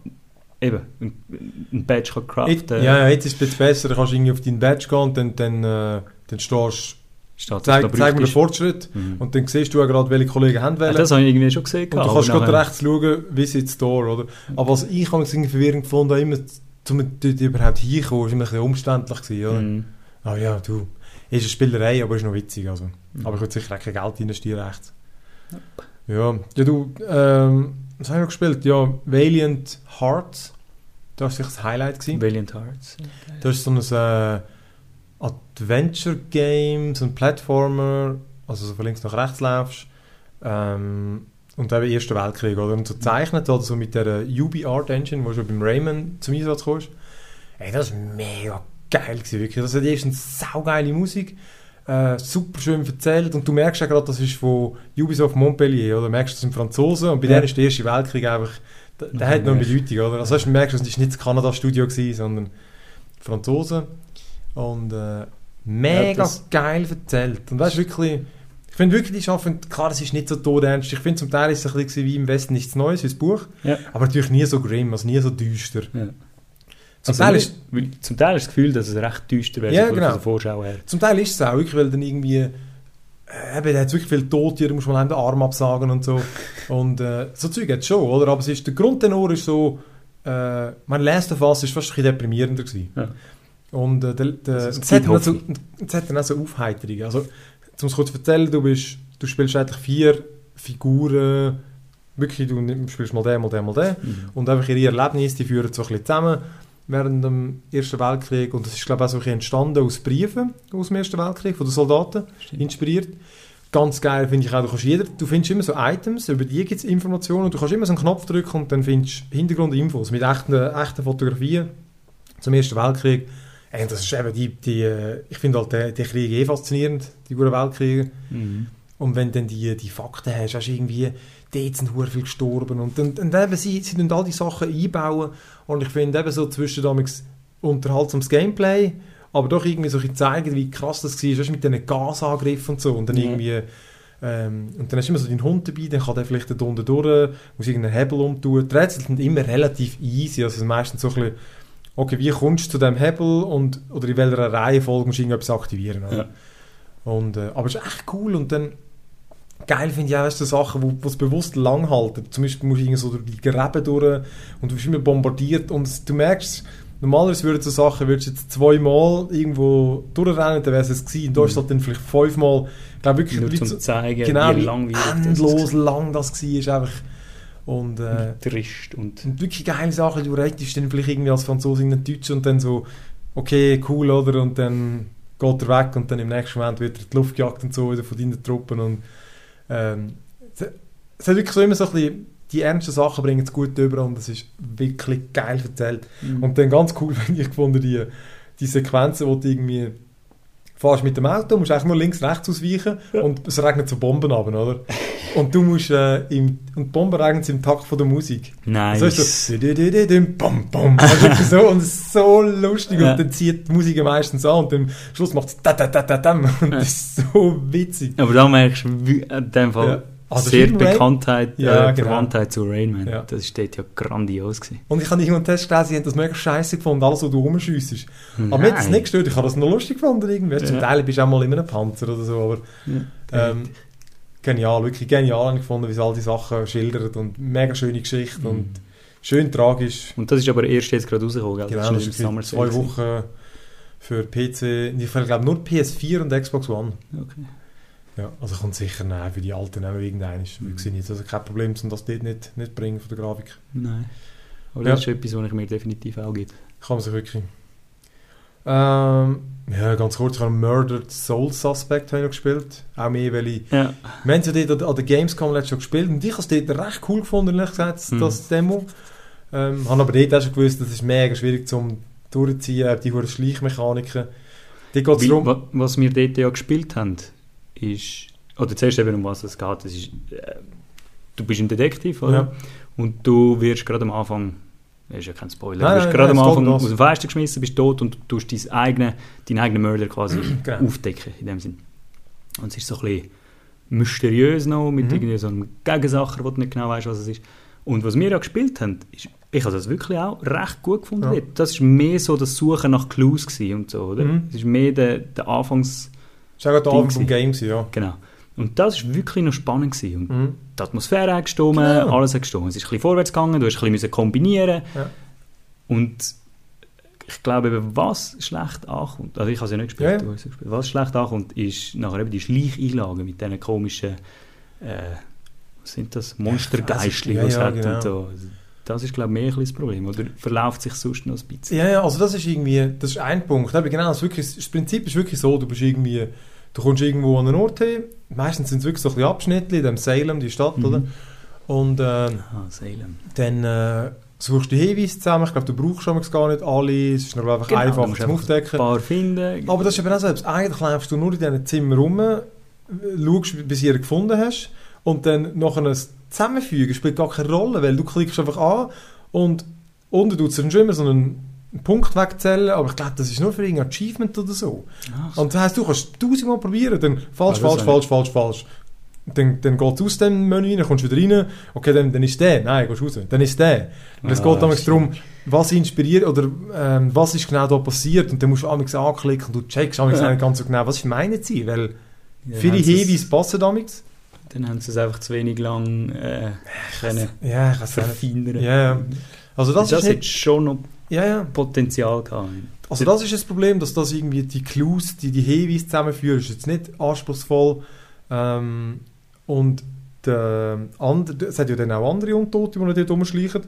eben ein, Badge kann craften ja, ja, jetzt ist es besser, dann kannst du irgendwie auf deinen Badge gehen und dann, dann, äh, dann stehst Steht, zeig, da zeig mir den. Fortschritt Mhm. und dann siehst du auch gerade, welche Kollegen haben Ja, wollen. das habe ich irgendwie schon gesehen. und du kannst gerade rechts schauen, Visit Store, oder? Aber was ich habe irgendwie verwirrend gefunden, immer, um dort überhaupt hinkommen, ist immer ein bisschen umständlich gewesen, oder? Mhm. Ah ja, du, ist eine Spielerei, aber ist noch witzig, also. Mhm. Aber ich würde sicher auch kein Geld investieren, rechts. Ja, ja du, ähm, was habe ich noch gespielt? Ja, Valiant Hearts, das war sicher das Highlight gewesen. Valiant Hearts. Das ist so ein äh, Adventure-Game, so ein Plattformer, also so von links nach rechts laufst. Ähm, und eben Erster Weltkrieg, oder? Und so zeichnet, oder so mit der Ubi Art Engine, wo schon beim Rayman zum Einsatz kommst. Ey, das war mega geil gewesen, wirklich. Das hat erstens saugeile Musik, äh, super schön erzählt und du merkst ja gerade, das ist von Ubisoft Montpellier, oder? Du merkst, das sind Franzosen und bei Ja. denen ist der Erste Weltkrieg einfach, der, der hat noch eine Bedeutung, oder? Also du merkst, das ist nicht das Kanada-Studio gewesen, sondern Franzosen und äh, mega Ja, geil erzählt. Und weißt wirklich, ich finde wirklich, die schaffen, klar, es ist nicht so todernst. Ich finde, zum Teil ist es ein bisschen wie im Westen nichts Neues, wie das Buch, Ja. aber natürlich nie so grim, also nie so düster. Ja. Zum, Also, Teil ist, weil zum Teil ist das Gefühl, dass es recht düster wäre, Ja, so genau. der Vorschau her. zum Teil ist es auch, wirklich, weil dann irgendwie, äh, eben, da hat wirklich viel Tote, da muss man einem den Arm absagen und so. und äh, so Zeug hat es schon, oder? Aber es ist, der Grundtenor ist so, äh, mein Last of Us ist fast ein bisschen deprimierender gewesen. Ja. Und äh, der, der, Also, es hat dann auch so, Hoffnung. es hat dann auch so Aufheiterung. Also, um es kurz zu erzählen, du, bist, du spielst eigentlich vier Figuren, wirklich, du spielst mal den, mal den, mal den. Mhm. Und einfach ihre Erlebnisse, die führen so ein bisschen zusammen während dem Ersten Weltkrieg. Und das ist, glaube ich, auch so ein bisschen entstanden aus Briefen aus dem Ersten Weltkrieg, von den Soldaten, Stimmt. inspiriert. Ganz geil finde ich auch, du, kannst jeder, du findest immer so Items, über die gibt es Informationen und du kannst immer so einen Knopf drücken und dann findest du Hintergrundinfos mit echten, echten Fotografien zum Ersten Weltkrieg. Ey, das ist eben die, die äh, ich finde halt die, die Kriege eh faszinierend, die guten Weltkriege. Mhm. Und wenn dann die, die Fakten hast, hast du irgendwie, dort sind hure viel gestorben. Und, und, und eben, sie, sie tun all die Sachen einbauen. Und ich finde eben so zwischen unterhaltsames Gameplay, aber doch irgendwie so ein zeigen, wie krass das war, weißt du, mit diesen Gasangriffen und so. Und dann Ja. irgendwie, ähm, und dann hast du immer so deinen Hund dabei, dann kann der vielleicht da unten durch, muss irgendeinen Hebel umtun. Die Rätsel sind immer relativ easy, also meistens so ein bisschen, okay, wie kommst du zu dem Hebel und, oder in welcher Reihenfolge musst du irgendetwas aktivieren. Oder? Ja. Und, äh, aber es ist echt cool und dann geil finde ich auch weißt, du, Sachen, wo es bewusst lang halten. Zum Beispiel musst du irgendwie so durch die Gräben durch und du bist immer bombardiert und du merkst, normalerweise würden so Sachen, würdest du jetzt zweimal irgendwo durchrennen, dann wäre es gewesen. Und da ist es halt dann vielleicht fünfmal, ich glaube wirklich, Nur zum so- zeigen, genau, wie das endlos ist. lang das war, ist einfach und äh, Trist und und wirklich geile Sachen, du rettest dann vielleicht irgendwie als Franzose in den Deutschen und dann so, okay, cool, oder? Und dann geht er weg und dann im nächsten Moment wird er in die Luft gejagt und so wieder von deinen Truppen und ähm, es, hat wirklich so immer so ein bisschen, die ernsten Sachen bringen es gut über und es ist wirklich geil erzählt. Mhm. Und dann ganz cool finde ich gefunden, die, die Sequenzen, wo du irgendwie fährst mit dem Auto, musst eigentlich nur links, rechts ausweichen und es regnet so Bomben ab, oder? Und du musst, äh, im, und die Bomben regnen im Takt von der Musik. Nice. So ist wirklich so, und es ist so lustig Ja. und dann zieht die Musik meistens an und am Schluss macht es da da da da dam und das ist so witzig. Aber da merkst du wie- in dem Fall Ja. Also sehr Bekanntheit, Ja, äh, genau. Verwandtheit zu Rain Man. Ja. Das steht ja grandios gewesen. Und ich habe irgendwann Test gelesen, sie haben das mega scheiße gefunden, alles, was du rumschiessest. Aber mir hat Nein. nicht gestört, ich habe das noch lustig gefunden irgendwie. Zum Ja. Teil bist du auch mal in einem Panzer oder so, aber Ja. ähm, genial, wirklich genial habe ich gefunden, wie sie all die Sachen schildert und mega schöne Geschichte Mhm. und schön tragisch. Und das ist aber erst jetzt gerade rausgekommen, gell? Genau, das nicht ist Summer zwei Wochen für PC, ich glaube nur PS4 und Xbox One. Okay. Ja, also kommt sicher nein, für die Alten auch irgendein. Mhm. mhm. also kein Problem, um das dort nicht, nicht bringen von der Grafik. Nein. Aber Ja. das ist etwas, was ich mir definitiv auch gebe. Kann man sich wirklich. Ähm, ja, ganz kurz, ich habe Murdered Soul Suspect habe ich noch gespielt. Auch mehr, weil ich... Ja. Wir haben ja dort an der Gamescom letztes Jahr gespielt und ich habe es dort recht cool gefunden, ehrlich gesagt, Mhm. das Demo. Ähm, habe aber dort auch schon gewusst, das ist mega schwierig zum durchziehen, die hohen Schleichmechaniken. Dort geht es Wie, darum... wa- was wir dort ja gespielt haben, ist, oder zuerst eben um was es geht, das ist, äh, du bist ein Detektiv, oder? Ja. Und du wirst gerade am Anfang, das ist ja kein Spoiler, Nein, du wirst gerade am Anfang aus dem Fenster geschmissen, bist tot und du tust deinen eigenen, deinen eigenen Mörder quasi Genau. aufdecken, in dem Sinn. Und es ist so ein bisschen mysteriös noch, mit Mhm. irgendwie so einem Gegensacher, wo du nicht genau weißt, was es ist. Und was wir ja gespielt haben, ist, ich habe das wirklich auch recht gut gefunden. Ja. Das war mehr so das Suchen nach Clues und so, oder? Mhm. Es ist mehr der, der Anfangs... Das war auch der Anfang vom Game, gewesen, ja. Genau. Und das war wirklich noch spannend. Gewesen. Und Mhm. die Atmosphäre hat gestimmt, Genau. alles hat gestimmt. Es ist ein bisschen vorwärts gegangen, du hast ein bisschen kombinieren Ja. Und ich glaube, eben, was schlecht ankommt, also ich habe es ja nicht gespielt, Ja, du hast es gespielt. was schlecht ankommt, ist nachher eben die Schleicheinlagen mit diesen komischen, äh, was sind das, Monstergeistchen, Ja, ja, hat genau. und so. Das ist, glaube ich, mehr ein das Problem. Oder verläuft sich sonst noch ein bisschen? Ja, ja, also das ist irgendwie, das ist ein Punkt. Aber genau, das, wirklich, das Prinzip ist wirklich so, du bist irgendwie, du kommst irgendwo an einen Ort hin, meistens sind es wirklich so ein bisschen Abschnitte, in dem Salem, die Stadt, Mhm. oder? Und äh, Ah, Salem. dann äh, suchst du Hinweise zusammen, ich glaube, du brauchst schon gar nicht alle, es ist nur einfach Genau, einfach zum Aufdecken. Ein paar finden. Aber das ist eben auch selbst. Eigentlich läufst du nur in diesen Zimmern rum, äh, schaust, bis du ihn gefunden hast und dann nachher ein Zusammenfügen spielt gar keine Rolle, weil du klickst einfach an und unten tut es schon immer so einen Punkt wegzählen, aber ich glaube, das ist nur für irgendein Achievement oder so. So. Und das heisst, du kannst tausendmal probieren, dann falsch, Ah, falsch, ist falsch, falsch, falsch. Dann, dann geht es aus dem Menü, dann kommst du wieder rein, okay, dann, dann ist der, nein, gehst raus, dann ist der. Und es Ah, geht damals darum, was inspiriert oder ähm, was ist genau da passiert und dann musst du amigs anklicken und du checkst amigs Ja. nicht ganz so genau, was meinen sie, weil Ja, viele es- Hinweise passen amigs. Dann haben sie es einfach zu wenig lang äh, können Ja, verfeinern. Ja. Also das, Das, ist nicht... schon noch Ja, ja. Potenzial gehabt. Also das ist das Problem, dass das irgendwie die Clues, die die Hinweise zusammenführen, ist jetzt nicht anspruchsvoll. Ähm, und der andere, es hat ja dann auch andere Untote, die dort rumschleichen.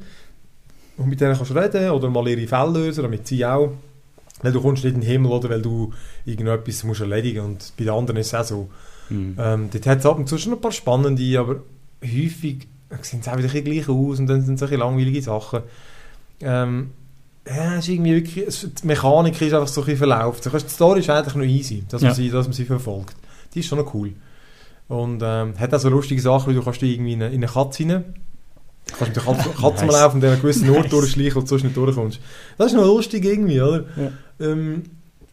Und mit denen kannst du reden oder mal ihre Fälle lösen, damit sie auch... Weil du kommst nicht in den Himmel, oder weil du irgendetwas musst erledigen Und bei den anderen ist es auch so. Mhm. Ähm, dort hat es ab und zu schon ein paar spannende, aber häufig sehen sie auch wieder gleich aus und dann sind es langweilige Sachen. Ähm, ja, es ist irgendwie wirklich, es, die Mechanik ist einfach so ein bisschen verlaufen. Die Story ist eigentlich noch easy, dass man, Ja. sie, dass man sie verfolgt. Die ist schon noch cool. Und ähm, hat auch so lustige Sachen, wie du kannst irgendwie in eine, in eine Katze rein. Du kannst mit der Katze, Katze mal Nice. laufen und in einen gewissen Ort Nice. durchschleichen und sonst nicht durchkommst. Das ist noch lustig irgendwie, oder? Ja. Ähm,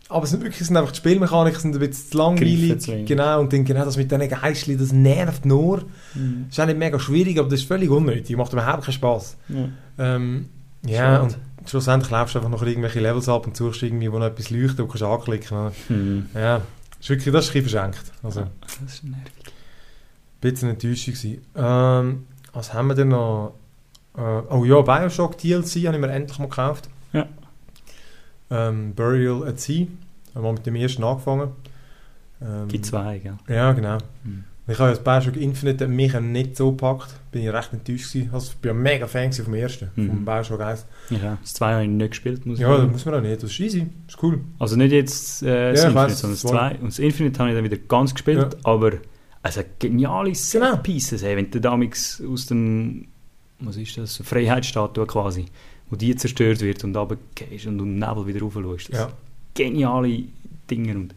aber es sind wirklich sind einfach die Spielmechaniken sind ein bisschen zu langweilig. Zu. Genau, und dann genau das mit diesen Geistchen, das nervt nur. Mhm. Ist auch nicht mega schwierig, aber das ist völlig unnötig. Macht überhaupt keinen Spaß. Ja. Ähm, ja, und schlussendlich läufst du einfach noch irgendwelche Levels ab und suchst irgendwie, wo noch etwas leuchtet und kannst anklicken. Mhm. Ja, das ist wirklich das ist ein bisschen verschenkt. Also, ein Das ist nervig. bisschen enttäuscht gewesen. Ähm, was haben wir denn noch? Äh, oh ja, Bioshock DLC habe ich mir endlich mal gekauft. Ja. Ähm, Burial at Sea. Haben wir mit dem ersten angefangen. Ähm, Gibt zwei, gell? Ja, genau. Mhm. Ich habe ja das Bioshock Infinite mich nicht so gepackt. Bin ich recht enttäuscht gewesen. Also, ich bin ja mega Fan vom ersten, Mhm. vom Bioshock 1. Ja, das zwei habe ich nicht gespielt, muss ich Ja, das muss man auch nicht. Das ist easy. Das ist cool. Also nicht jetzt äh, das Ja, Infinite, weiss, sondern das das zwei. Und das Infinite habe ich dann wieder ganz gespielt, aber es hat geniale Genau. Set-Pieces. Hey, wenn du damals aus dem, was ist das, Freiheitsstatue quasi, wo die zerstört wird und runtergehst und um den Nebel wieder. Das Ja. geniale Dinge und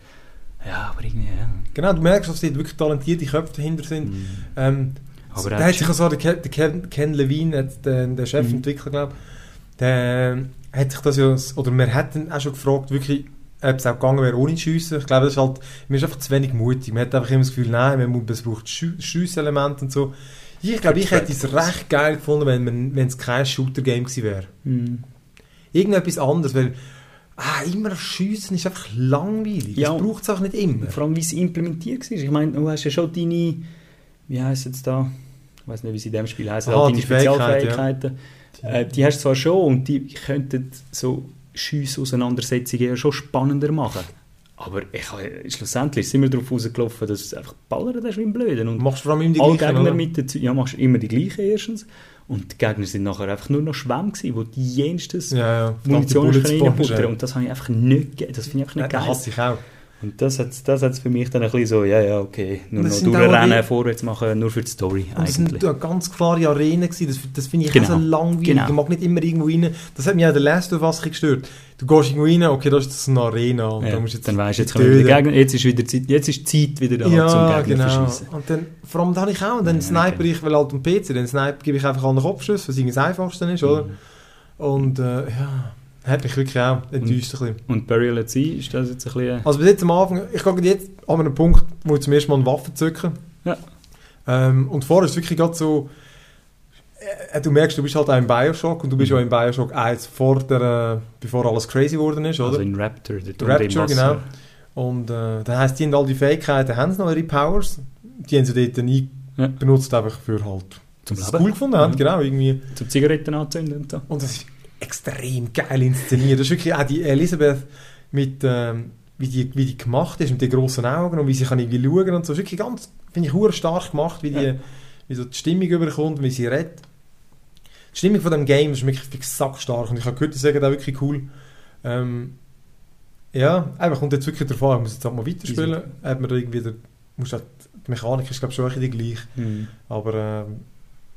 ja, aber irgendwie, ja. Genau, du merkst, dass dort wirklich talentierte Köpfe dahinter sind. Mhm. Ähm, Aber da hat sich also der, Ken, der Ken, Ken Levine, hat der, der Chefentwickler, glaube ich, der hat sich das ja, oder hat ihn auch schon gefragt, wirklich, ob es auch gegangen wäre ohne Schiessen. Ich glaube, das ist halt, man ist einfach zu wenig mutig. Man hat einfach immer das Gefühl, nein, man muss, es braucht Schiesselemente und so. Ich glaube, ich hätte es recht geil gefunden, wenn es kein Shooter-Game gewesen wäre. Mhm. Irgendetwas anderes, weil ah, immer Schiessen ist einfach langweilig. Ja. Das braucht es auch nicht immer. Vor allem, wie es implementiert war. Ich meine, du hast ja schon deine, wie heisst es da? Ich weiß nicht, wie sie in dem Spiel heißen, Ah, deine die Fähigkeit, Spezialfähigkeiten. Äh, die hast du zwar schon und die könnten so Schiess-Auseinandersetzungen ja schon spannender machen. Aber ich, schlussendlich sind wir darauf rausgelaufen, dass es einfach ballern ist wie ein Blöden. Und Du machst vor allem immer die gleichen, Gegner mit ja, machst immer die gleichen erstens. Und die Gegner sind nachher einfach nur noch Schwämme gewesen, wo die jenstes Ja, ja. Munition reinbuttern. ja. Und das habe ich einfach nicht, das finde ich einfach nicht Nein, geil. hasse ich auch. Und das hat es das hat's für mich dann ein bisschen so, ja, ja, okay, nur noch das auch durchrennen, vorwärts machen, nur für die Story Und es eigentlich. sind ja ganz klare gewesen. Das, das finde ich Genau. auch so langweilig. Genau. Du magst nicht immer irgendwo rein. Das hat mich auch der Last of Us gestört. Du gehst irgendwo rein, okay, das ist eine Arena. Und ja, da musst jetzt dann weißt du, jetzt, wieder. Gegner, jetzt ist wieder Zeit, jetzt ist die Zeit wieder da Ja, zum Gegner genau. verschießen. Und dann, vor allem da habe ich auch, und dann Ja, sniper okay. ich, weil halt am PC, dann sniper gebe ich einfach an den Kopfschuss, was irgendwie das Einfachste ist, oder? Mhm. Und äh, ja, hat mich wirklich auch enttäuscht ein bisschen. Und Burial at Sea, ist das jetzt ein bisschen... Also bis jetzt am Anfang, ich gehe jetzt an einen Punkt, wo ich zum ersten Mal eine Waffe zücken. Ja. Ähm, und vorher ist es wirklich gerade so, äh, du merkst, du bist halt auch im Bioshock und du bist Mhm. ja im Bioshock 1 vor der, äh, bevor alles crazy geworden ist, oder? also in Raptor, der Rapture, genau. Und äh, das heisst, die haben all die Fähigkeiten, haben sie noch ihre Powers, die haben sie dort nie Ja. benutzt, einfach für halt, Zum Leben. cool gefunden haben, Ja. genau, irgendwie. Zum Zigaretten anzünden und so. Und das extrem geil inszeniert. Das ist wirklich auch die Elisabeth mit, ähm, wie, die, wie die gemacht ist, mit den grossen Augen und wie sie kann irgendwie schauen und so. Das ist wirklich ganz, finde ich, stark gemacht, wie, die, Ja. wie so die Stimmung überkommt, wie sie redet. Die Stimmung von dem Game ist wirklich, wirklich sackstark und ich habe gehört, die sagen auch wirklich cool. Ähm, ja, einfach kommt jetzt wirklich davon, ich muss jetzt halt mal weiterspielen. Hat man irgendwie, der, muss halt, die Mechanik ist glaube ich schon ein bisschen gleich. Mhm. Aber ähm,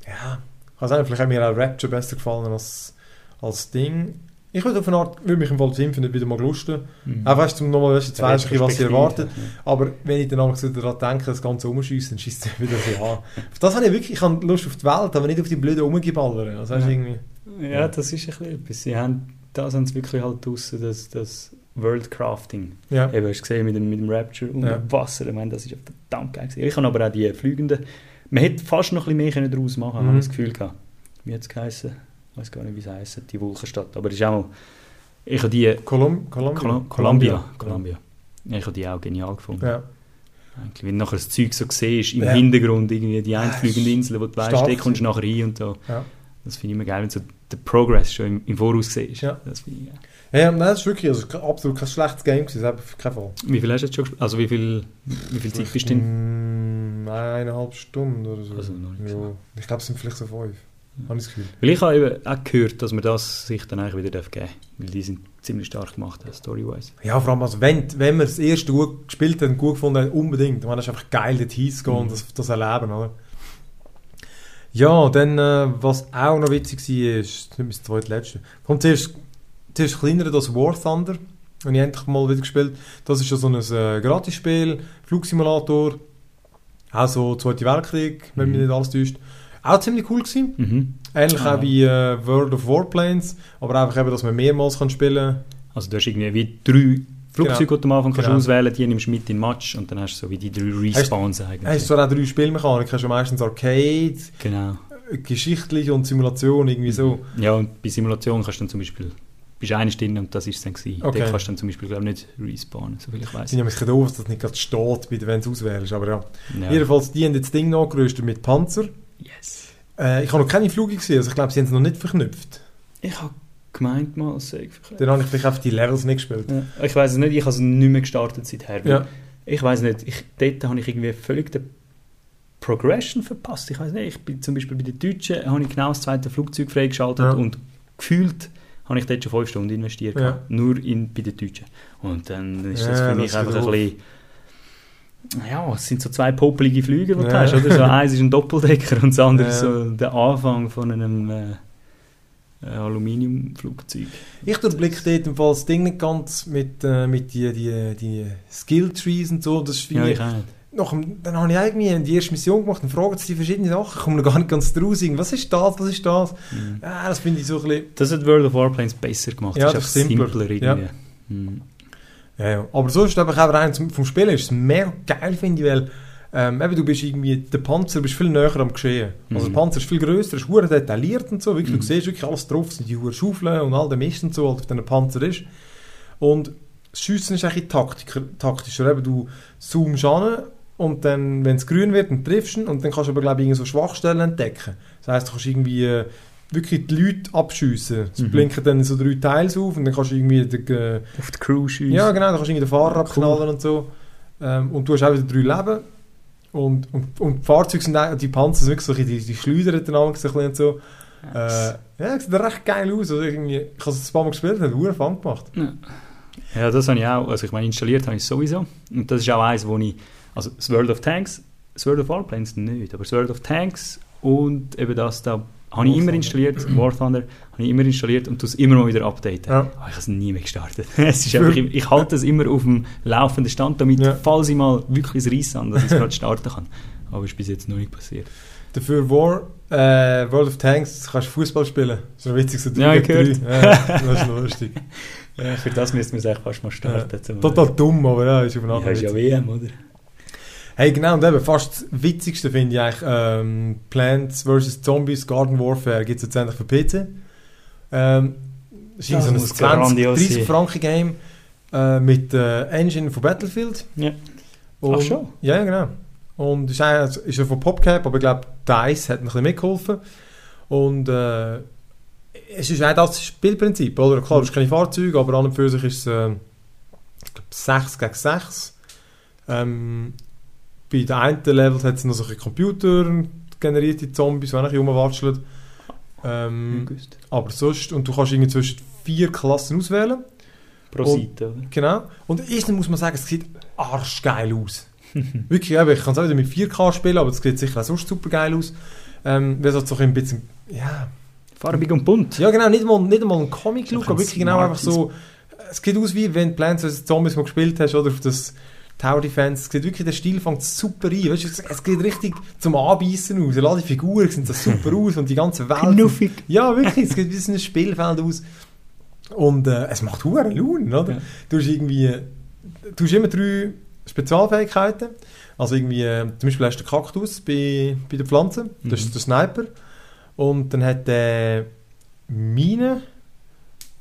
ja, ich weiß nicht, vielleicht hat mir auch Rapture besser gefallen als, als Ding. Ich würde auf eine Art, würde mich im Fall Infinite wieder mal lusten. Mhm. Auch weißt du, nochmal, weißt, jetzt weißt du, was sie erwartet. ja. Aber wenn ich dann auch so daran denke, das Ganze umschiessen, dann schießt es wieder so an. Auf das habe ich wirklich, ich habe Lust auf die Welt, aber nicht auf die blöden Umgeballern. Also, Ja. irgendwie, Ja, das ist ein bisschen etwas. Sie haben, da sind sie wirklich halt draussen, das, das Worldcrafting. ja. Eben, hast du gesehen mit dem, mit dem Rapture unter Ja. Wasser. Ich meine, das ist verdammt geil. Ich habe aber auch die fliegenden... Man hätte fast noch ein bisschen mehr daraus machen können, Mhm. habe ich das Gefühl gehabt. Wie hat es geheißen? Ich weiß gar nicht, wie es heisst, die Wolkenstadt. Aber ist auch... Ich habe die... Colum Columbia. Col Columbia. Columbia. Ich habe die auch genial gefunden. Ja. Eigentlich, wenn du nachher das Zeug so siehst, im Ja. Hintergrund irgendwie die Ja, einfliegende Insel, wo du weißt, da kommst du nachher rein und so. Ja. Das finde ich immer geil, wenn du so der Progress schon im, im Voraus siehst. Ja. Das finde ich, ja. Ja, nein, das ist wirklich also, absolut kein schlechtes Game gewesen, auf keinen Fall. Wie viel hast du jetzt schon gespielt? Also wie viel, wie viel Zeit bist du in? Mm, eineinhalb Stunden oder so. Also ja. Ich glaube, es sind vielleicht so fünf. Habe ich das Gefühl. Weil ich habe eben auch gehört, dass man das sich dann eigentlich wieder darf geben darf. Weil die sind ziemlich stark gemacht, äh, story-wise. Ja, vor allem, also wenn, wenn man das erste gut gespielt hat und gut gefunden hat, unbedingt. Das ist einfach geil, dort hinzugehen und Mhm. das, das erleben, oder? Ja, dann, äh, was auch noch witzig war, ist, das ist nicht mein zweitletzte. Kommt zuerst, zuerst kleiner als War Thunder. Und ich endlich mal wieder gespielt. Das ist ja so ein äh, Gratisspiel, Flugsimulator. Auch so Zweite Weltkrieg, wenn mich Mhm. nicht alles täuscht. Auch ziemlich cool gewesen. Mhm. Ähnlich Ah. auch wie äh, World of Warplanes. Aber einfach eben, dass man mehrmals kann spielen kann. Also du hast irgendwie wie drei Flugzeuge, Genau. die du am Anfang kannst Genau. auswählen die nimmst du mit in den Match und dann hast du so wie die drei Respawns Es eigentlich. hast zwar auch drei Spielmechaniken, hast du meistens Arcade, Genau. geschichtlich und Simulation, irgendwie so. Ja, und bei Simulation kannst du dann zum Beispiel, bist du eine drin und das ist es dann gewesen. Okay. Dort kannst du dann zum Beispiel, glaube ich, nicht respawnen, soviel ich Es weiß. sind ja ein bisschen doof, dass das nicht gerade steht, wenn du es auswählst, aber ja. Ja. Jedenfalls, die haben jetzt das Ding nachgerüstet mit Panzer. Yes. Äh, ich habe noch keine Flüge gesehen, also ich glaube, sie haben es noch nicht verknüpft. Ich habe gemeint mal, sag ich. Dann habe ich vielleicht einfach die Levels nicht gespielt. Ja. Ich weiß es nicht, ich habe es nicht mehr gestartet seither. Ja. Ich weiß nicht, ich, dort habe ich irgendwie völlig den Progression verpasst. Ich weiß nicht, ich bin zum Beispiel bei den Deutschen, habe ich genau das zweite Flugzeug freigeschaltet Ja. und gefühlt habe ich dort schon fünf Stunden investiert, Ja. nur in, bei den Deutschen. Und dann ist das Ja, für das mich ist einfach ein bisschen... Ja, es sind so zwei popelige Flüge, die du Ja. hast, oder? So eins ist ein Doppeldecker und das andere Ja. ist so der Anfang von einem äh, äh, Aluminiumflugzeug. Ich durchblicke dort im Fall das Ding nicht ganz mit, äh, mit die, die, die Skill Trees und so. Das ist Ja, ich auch nicht. nach dem, dann habe ich irgendwie die erste Mission gemacht und fragen sie die verschiedenen Sachen. Ich komme noch gar nicht ganz draus. Was ist das? Was ist das? Mhm. Ja, das finde ich so ein bisschen... Das hat World of Warplanes besser gemacht. Ja, das das ist ist simpler. simpler, Ja. irgendwie. Mhm. Ja, ja. Aber so ist einfach auch rein vom Spielen ist es mega geil, finde ich, weil ähm, eben, du bist irgendwie, der Panzer bist viel näher am Geschehen. Also Mhm. der Panzer ist viel grösser, ist hure detailliert und so, wirklich, Mhm. du siehst wirklich alles drauf, sind die Schaufeln und all der Mist und so, was auf diesem Panzer ist. Und das Schiessen ist eigentlich taktiker, taktischer, eben, du zoomst an und dann, wenn es grün wird, dann triffst du ihn und dann kannst du aber, glaube ich, so Schwachstellen entdecken. Das heisst, du kannst irgendwie äh, wirklich die Leute abschiessen. Es Mhm. blinken dann so drei Teils auf und dann kannst du irgendwie den, äh, Auf die Crew schiessen. ja, genau, da kannst du irgendwie den Fahrer Cool. abknallen und so. Ähm, und du hast auch wieder drei Leben. Und, und, und die Fahrzeuge sind auch, die Panzer sind wirklich so, die, die schleudern dann ein bisschen und so. Äh, ja, das sieht recht geil aus. Also irgendwie, ich habe es ein paar Mal gespielt, hat einen Fun gemacht. Ja, das habe ich auch. Also ich meine, installiert habe ich es sowieso. Und das ist auch eins, wo ich... Also das World of Tanks, das World of Warplanes nicht, aber das World of Tanks und eben das da habe ich immer installiert, War Thunder, habe ich immer installiert und tue es immer mal wieder updaten. Ja. Aber ich habe es nie mehr gestartet. es ist einfach, ich, halte es immer auf dem laufenden Stand, damit, Ja. falls ich mal wirklich ein Reiss habe, dass ich es gerade starten kann. Aber es ist bis jetzt noch nicht passiert. Dafür War, äh, World of Tanks kannst du Fußball spielen. Das ist noch witzig, so Ja, drei. Ja, das ist lustig. Ja, für das müssten wir es eigentlich fast mal starten. Total dumm, aber ja, ist auf eine Ja, ist ja. WM, oder? Hey, genau, und eben, fast das Witzigste finde ich eigentlich ähm, Plants vs. Zombies Garden Warfare gibt es jetzt endlich für PC. Ähm, ist so ein 20, grandios 30 sein. Franken Game äh, mit äh, Engine von Battlefield. Ja. Und, Ach schon? Ja, genau. Und ist, eigentlich- ist ja von PopCap, aber ich glaube, DICE hat ein bisschen mitgeholfen. Und äh, es ist auch das Spielprinzip, oder? Klar, es ist keine Fahrzeuge, aber an und für sich ist es äh, ich glaube 6 gegen 6. Ähm, bei den einen Levels hat es noch solche Computer generierte Zombies, die noch rumwatscheln. Ähm, aber sonst, und du kannst irgendwie zwischen vier Klassen auswählen. Pro Seite, oder? Genau. Und erstens muss man sagen, es sieht arschgeil aus. Wirklich, ich kann es auch wieder mit 4K spielen, aber es sieht sicher auch sonst super geil aus. Ähm, weil es so ein bisschen, ja, Farbig und bunt. ja genau, nicht mal, nicht einmal ein Comic-Look, aber wirklich genau einfach so, es sieht aus wie wenn Plants vs. Zombies mal gespielt hast, oder auf das Tower Defense, es sieht wirklich, der Stil fängt super ein, weißt du, es- geht richtig zum Anbeissen aus, die Figuren sehen so super aus und die ganze Welt. Knuffig. Ja, wirklich, es sieht wie ein Spielfeld aus. Und äh, es macht hure Laune, oder? Ja. Du hast irgendwie, du hast immer drei Spezialfähigkeiten. Also irgendwie, äh, zum Beispiel hast du den Kaktus bei, bei den Pflanzen, das Mhm. ist der Sniper. Und dann hat er Minen,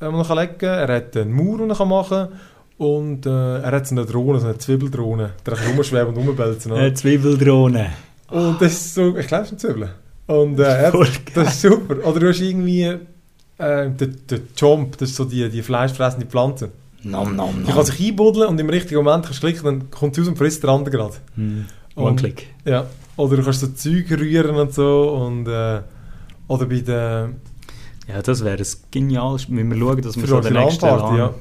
die man legen kann. Er hat einen Mauer, den er kann machen kann. Und äh, er hat so eine Drohne, so eine Zwiebeldrohne. Der kann rumschweben und rumbelzen. Äh, Zwiebeldrohne. Und das ist so, ich glaube, es sind Zwiebeln. Und äh, das ist super. Oder du hast irgendwie, äh, der, der Chomp, das ist so die, die fleischfressende Pflanze. Nom, nom, Die kann sich einbuddeln und im richtigen Moment kannst du klicken, dann kommt sie aus und frisst der andere gerade. Hm. Und- One-Click. Ja. Oder du kannst so Zeug rühren und so und äh, oder bei der Ja, das wäre das Genialste. Müssen wir schauen, dass wir so die den nächsten LAN-Party, ja.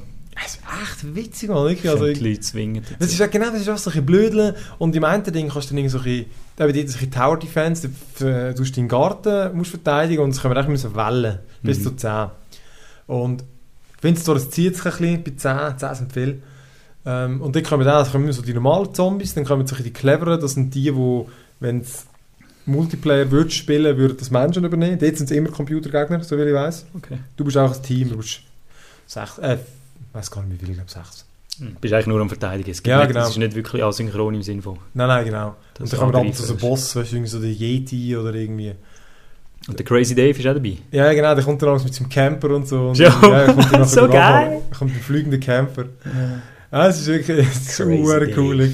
Es ist echt witzig, man. Wirklich. Also, die Leute zwingen. das ist ja genau, das ist auch so ein blödeln und im einen Ding kannst du dann so ein bisschen, so ein Tower Defense, du äh, du musst deinen Garten musst verteidigen und es können wir echt müssen wellen, bis Mhm. zu 10. Und finde es zwar, es zieht sich ein bisschen, bei 10, 10 sind viel. Ähm, und dann kommen dann kommen so die normalen Zombies, dann kommen so die cleveren, das sind die, die, wenn es Multiplayer würdest spielen, würden das Menschen übernehmen. Dort sind es immer Computergegner, so wie ich weiß. Okay. Du bist auch ein Team, du bist sechs, äh, weiß gar nicht wie viel, ich glaube sechs. Hm. Bist eigentlich nur am Verteidigen. Es gibt Ja, nicht, genau. Es ist nicht wirklich asynchron im Sinne von. Nein, nein, genau. Und dann kommen ab und zu so angreifen Boss, weißt du, irgendwie so der Yeti oder irgendwie. Und der Crazy Dave ist auch dabei. Ja, genau, der kommt dann alles mit seinem Camper und so. Und, Ja. kommt dann So geil. kommt ein fliegender Camper. Ja, es ist wirklich super cool.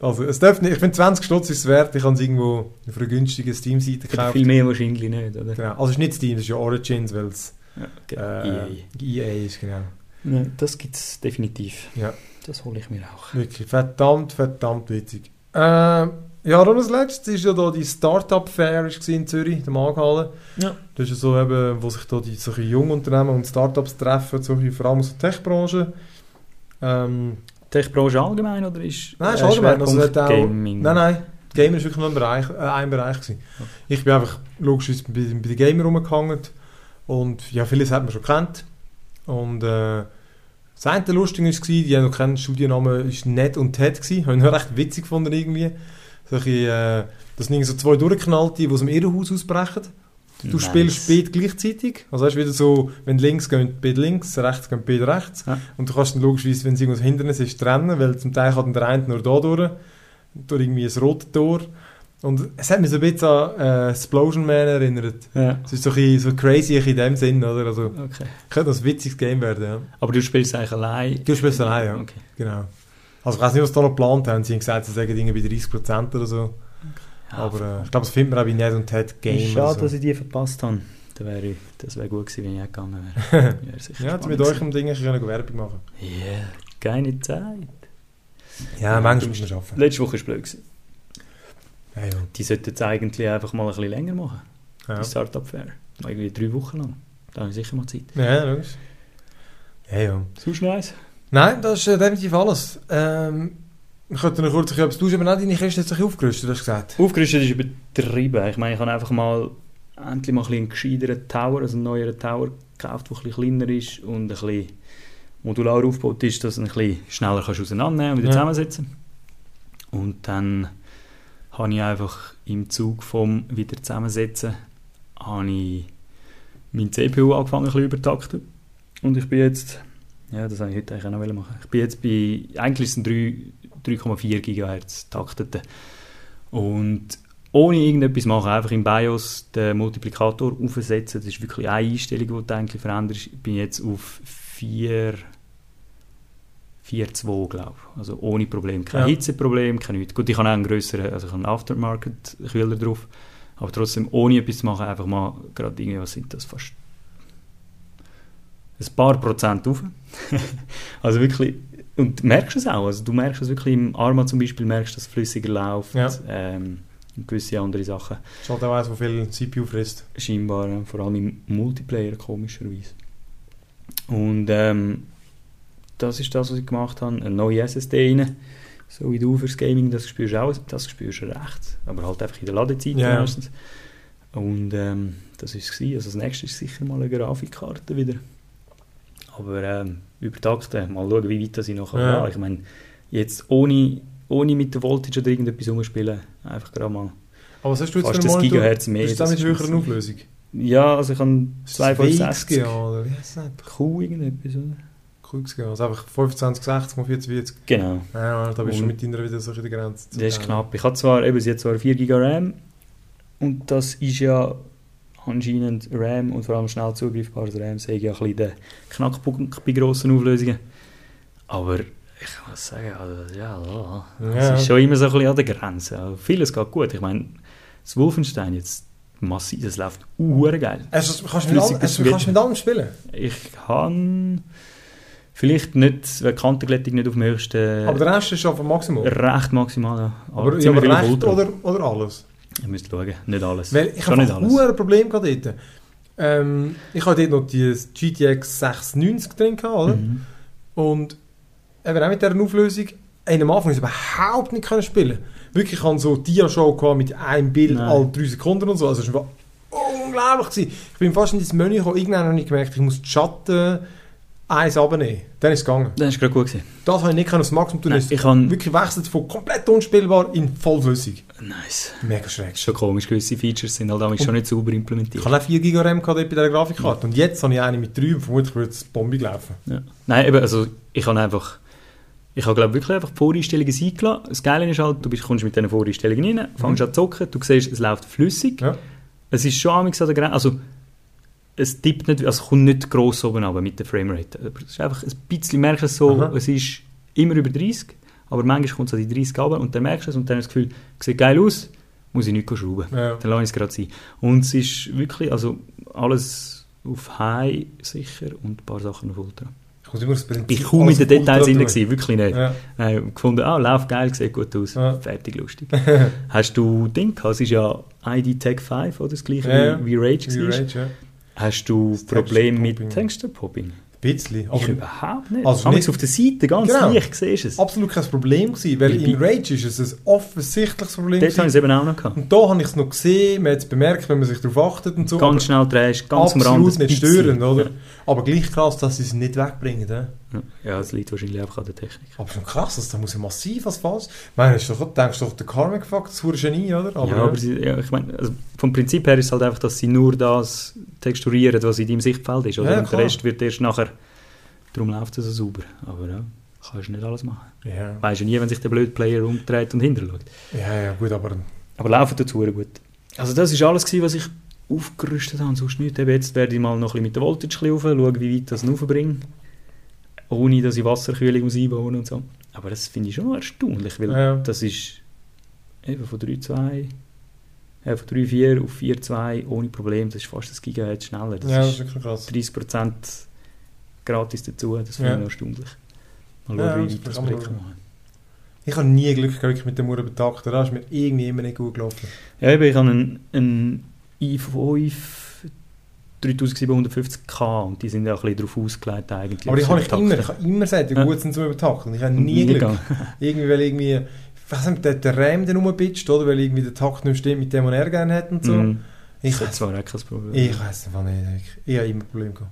Also, es darf nicht, ich finde 20 Stutz ist es wert, ich kann es irgendwo auf einer günstigen Steam-Seite kaufen. viel mehr wahrscheinlich nicht, oder? Genau. Also, es ist nicht Steam, es ist ja Origins, weil es Ja, okay. äh, EA. EA ist, genau. Nein, das gibt es definitiv. Ja. Das hole ich mir auch. Wirklich verdammt, verdammt witzig. Äh, ja, dann als letztes ist ja da die Startup Fair ist in Zürich, der Markthalle. Ja. Das ist ja so eben, wo sich da die solche Jungunternehmen und Startups treffen, solche, vor allem aus der Tech-Branche. Ähm, Tech-Branche allgemein oder ist Nein, ist äh, allgemein, also hat auch- Gaming? nein, nein, Gamer ist wirklich nur ein Bereich, äh, ein Bereich gewesen. Okay. Ich bin einfach logischerweise bei, bei den Gamer rumgehangen und ja, vieles hat man schon kennt. Und äh, das eine Lustige war, die haben noch keinen Studiennamen, ist Ned und Ted gewesen. Habe ich noch recht witzig gefunden irgendwie. So bisschen, äh, das sind so zwei Durchgeknallte, die aus dem Irrenhaus ausbrechen. Du Nice. spielst beide gleichzeitig. Also du, wieder so, wenn links gehen beide links, rechts gehen beide rechts. Ja. Und du kannst dann logischerweise, wenn es irgendwas Hindernis ist, trennen, weil zum Teil dann der eine nur da durch, durch irgendwie ein rotes Tor. Und es hat mich so ein bisschen an äh, Explosion Man erinnert. Ja. Es ist so, ein bisschen, so crazy in dem Sinn, oder? Also, Okay. könnte das ein witziges Game werden, ja. Aber du spielst eigentlich allein? Du spielst allein, ja. Okay. Genau. Also ich weiß nicht, was sie da noch geplant haben. Sie haben gesagt, sie sagen Dinge bei 30% oder so. Ja, Aber äh, ich glaube, das findet man auch bei Ned und Ted Game. Schade, oder dass so. ich die verpasst habe. Das wäre das wär gut gewesen, wenn ich auch gegangen wäre. Wäre Ja, spannend mit euch im Ding können Werbung machen. Ja, keine Zeit. Ja, manchmal muss man arbeiten. Letzte Woche war es blöd. gewesen. Ja, ja. Die sollten jetzt eigentlich einfach mal ein bisschen länger machen. Ja, Die Startup Fair. Irgendwie drei Wochen lang. Da habe ich sicher mal Zeit. ja logisch. Ja, ja. Sonst nice. Nein, das ist äh, definitiv alles. Ähm, ich könnte noch kurz etwas tauschen, aber nicht deine Kiste hat sich aufgerüstet, hast du gesagt. Aufgerüstet ist übertrieben. Ich meine, ich habe einfach mal endlich mal ein einen gescheiteren Tower, also einen neueren Tower gekauft, der ein bisschen kleiner ist und ein bisschen modular aufgebaut ist, dass du ein bisschen schneller kannst auseinandernehmen und wieder Ja. zusammensetzen Und dann habe ich einfach im Zug vom wieder zusammensetzen habe ich mein CPU angefangen ein bisschen übertakten. Und ich bin jetzt, ja, das habe ich heute eigentlich auch noch machen. Ich bin jetzt bei, eigentlich sind 3,4 GHz takteten. Und ohne irgendetwas machen, einfach im BIOS den Multiplikator aufsetzen. Das ist wirklich eine Einstellung, die du eigentlich veränderst. Ich bin jetzt auf 4 4,2 glaube ich. Also ohne Problem. Kein Ja. Hitzeproblem, kein nichts. Gut, ich habe auch einen grösseren, also ich habe einen Aftermarket-Kühler drauf. Aber trotzdem, ohne etwas zu machen, einfach mal gerade irgendwie, was sind das, fast ein paar Prozent auf. also wirklich, und du merkst es auch, also du merkst es wirklich im Arma zum Beispiel, merkst, dass es flüssiger läuft, Ja. ähm, und gewisse andere Sachen, Das ist halt auch eins, wo viel CPU frisst. scheinbar, vor allem im Multiplayer komischerweise. Und ähm, das ist das, was ich gemacht habe, eine neue SSD rein, so wie du fürs Gaming, das spürst du auch, das spürst du recht, aber halt einfach in der Ladezeit Ja. meistens. Und ähm, das war es. Also das nächste ist sicher mal eine Grafikkarte wieder. Aber ähm, übertakten, mal schauen, wie weit das ich noch Ja. ja. Ich meine, jetzt ohne, ohne mit der Voltage oder irgendetwas umspielen, einfach gerade mal. Aber was hast du jetzt Fast ein? Gigahertz mehr, Ist das mit ist höherer Auflösung? Ja, also ich habe Ist das 265 WXG, oder? Wie heißt das? Q irgendetwas, oder? QXG, also einfach 25, 60 mal 40. Genau, Ja, da bist du Und- mit deiner wieder so in der Grenze. das ist knapp. Ich habe zwar, eben, sie hat zwar 4 GB RAM und das ist ja anscheinend RAM und vor allem schnell zugreifbares RAM, sage ich ja ein bisschen der Knackpunkt bei grossen Auflösungen. Aber ich muss sagen, also, ja, Ja. es ist schon immer so ein bisschen an der Grenze. Also, vieles geht gut. Ich meine, das Wolfenstein jetzt, massiv, das läuft uhr geil. Also, kannst du mit, all, also, kannst du mit allem spielen? Ich kann vielleicht nicht, die Kantenglättung nicht auf dem höchsten, Aber der Rest ist auf dem Maximum. recht maximal. ja. Aber, ja, aber viel auf recht oder, oder alles? Ich müsste schauen, nicht alles. Weil ich Schon habe ein Problem gerade dort. Ähm, ich hatte dort noch die GTX 690 drin, gehabt, oder? Mhm. Und eben auch mit dieser Auflösung, ey, am Anfang ist überhaupt nicht können spielen. Wirklich, ich hatte so Dia-Show mit einem Bild Nein. alle drei Sekunden und so. Also es war unglaublich. Gewesen. Ich bin fast in das Menü gekommen, irgendwann habe ich gemerkt, ich muss die Schatten eins abnehmen. Dann ist es gegangen. Das war gerade gut. Gewesen. Das habe ich nicht aufs Maximum tun. Nein, ich kann... wirklich wechselt von komplett unspielbar in vollflüssig. Nice. Mega schräg. Ist schon komisch, gewisse Features sind halt damals schon nicht sauber Ich implementiert. habe auch 4 GB RAM gehabt bei dieser Grafikkarte. Und jetzt habe ich eine mit 3 und vermutlich wird es bombig laufen. Ja. Nein, eben, also ich habe einfach... Ich habe, glaube wirklich einfach die Voreinstellungen eingelassen. Das Geile ist halt, du bist, kommst mit diesen Voreinstellungen rein, fängst an zu zocken, du siehst, es läuft flüssig. Ja. Es ist schon amigs an der Grenze, also es tippt nicht, also kommt nicht gross oben runter mit der Framerate. Es ist einfach ein bisschen, merkst du es so, Aha. es ist immer über 30, aber manchmal kommt es an die 30 runter und dann merkst du es und dann hast du das Gefühl, sieht geil aus, muss ich nicht schrauben. Ja. Dann lasse ich es gerade sein. Und es ist wirklich, also alles auf High sicher und ein paar Sachen auf Ultra. Ich bin kaum in den Details drin, gewesen, wirklich nicht. Ja. Nein, gefunden, ah, läuft geil, sieht gut aus, Ja. fertig, lustig. Hast du Ding gehabt? Es ist ja ID Tag 5 oder das gleiche Ja, wie, wie Rage Wie war. Rage, ja. Hast du Probleme mit? Ein bisschen. Ich Aber überhaupt nicht. Also nicht- auf der Seite, ganz Genau. leicht, siehst du es. absolut kein Problem gewesen, weil in Rage ist es ein offensichtliches Problem Dort habe ich es eben auch noch gehabt. Und da habe ich es noch gesehen, man hat es bemerkt, wenn man sich darauf achtet und so. Ganz schnell drehst, ganz am Rand. absolut nicht bisschen. störend, oder? Aber gleich krass, dass sie es nicht wegbringen. Ja? Ja. Das liegt wahrscheinlich einfach an der Technik. Aber schon krass, also, da muss ja massiv was falsch. Ich meine, ist doch, du denkst doch, der Karmic Fuck, das ist Genie, oder? Aber, ja, aber sie, ja, ich meine, also vom Prinzip her ist es halt einfach, dass sie nur das texturieren, was in deinem Sichtfeld ist. Oder? Ja, Und der. Rest wird erst nachher, darum läuft es so sauber. Aber ja, kannst du nicht alles machen. ja. Weißt du nie, wenn sich der blöde Player umdreht und hinterschaut. ja, ja, gut, aber Aber laufen dazu gut. Also das war alles, gewesen, was ich aufgerüstet habe, sonst nicht. Eben jetzt werde ich mal noch ein bisschen mit der Voltage rauf, schauen, wie weit das raufbringe. Ohne, dass ich Wasserkühlung muss einbauen und so. Aber das finde ich schon erstaunlich, weil Ja. das ist eben von 3,2 äh, von 3,4 auf 4,2 ohne Problem. Das ist fast ein Gigahertz schneller. Das ja, das ist wirklich krass. 30% gratis dazu. Das finde Ja. ich erstaunlich. Mal Ja, schauen, das wie weit das schauen. kann. Ich habe nie Glück gehabt mit dem Uhren betakten. Da ist mir irgendwie immer nicht gut gelaufen. Ja, eben, ich habe einen, einen i5 3750K und die sind ja ein bisschen darauf ausgelegt eigentlich. Aber auf habe ich Takten. immer. Ich habe immer gesagt, die Ja. gut sind zum Übertakten. Ich habe nie Glück. gegangen. Irgendwie, weil irgendwie, ich weiß nicht, der, der RAM dann rumbitscht, oder? Weil irgendwie der Takt nicht stimmt mit dem, was er gerne hat und so. Mhm. Ich Das weiß zwar auch kein Problem. ich weiss einfach nicht. Ich, ich habe immer Probleme gehabt.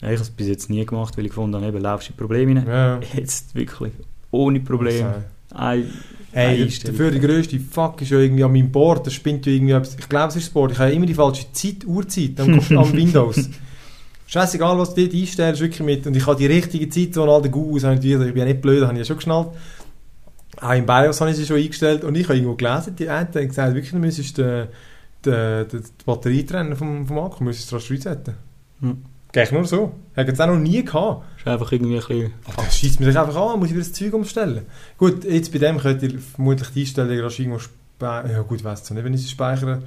Ja, ich habe es bis jetzt nie gemacht, weil ich gefunden habe, eben, laufst du in Probleme rein. Ja. Jetzt wirklich ohne Probleme. Ein, Hey, dafür der grösste Fuck ist ja irgendwie an meinem Board, das spinnt ja irgendwie etwas. Ich glaube, es ist das Board. Ich habe immer die falsche Zeit, Uhrzeit am, am Windows. Scheißegal, was du dort einstellst, wirklich mit. Und ich habe die richtige Zeit, so all den Gus, ich bin ja nicht blöd, habe ich ja schon geschnallt. Auch im BIOS habe ich sie schon eingestellt und ich habe irgendwo gelesen, die einen haben gesagt, wirklich, du müsstest die, die, die, die Batterie trennen vom, vom Akku, du müsstest das resetten. Hm. Geht nur so. Ich habe es auch noch nie gehabt. ist einfach irgendwie ein bisschen... Aber das schießt mir sich einfach an, muss ich wieder das Zeug umstellen. Gut, jetzt bei dem könnt ihr vermutlich die Einstellung irgendwo speichern. Ja gut, weiss ich nicht, wenn ich sie speichere.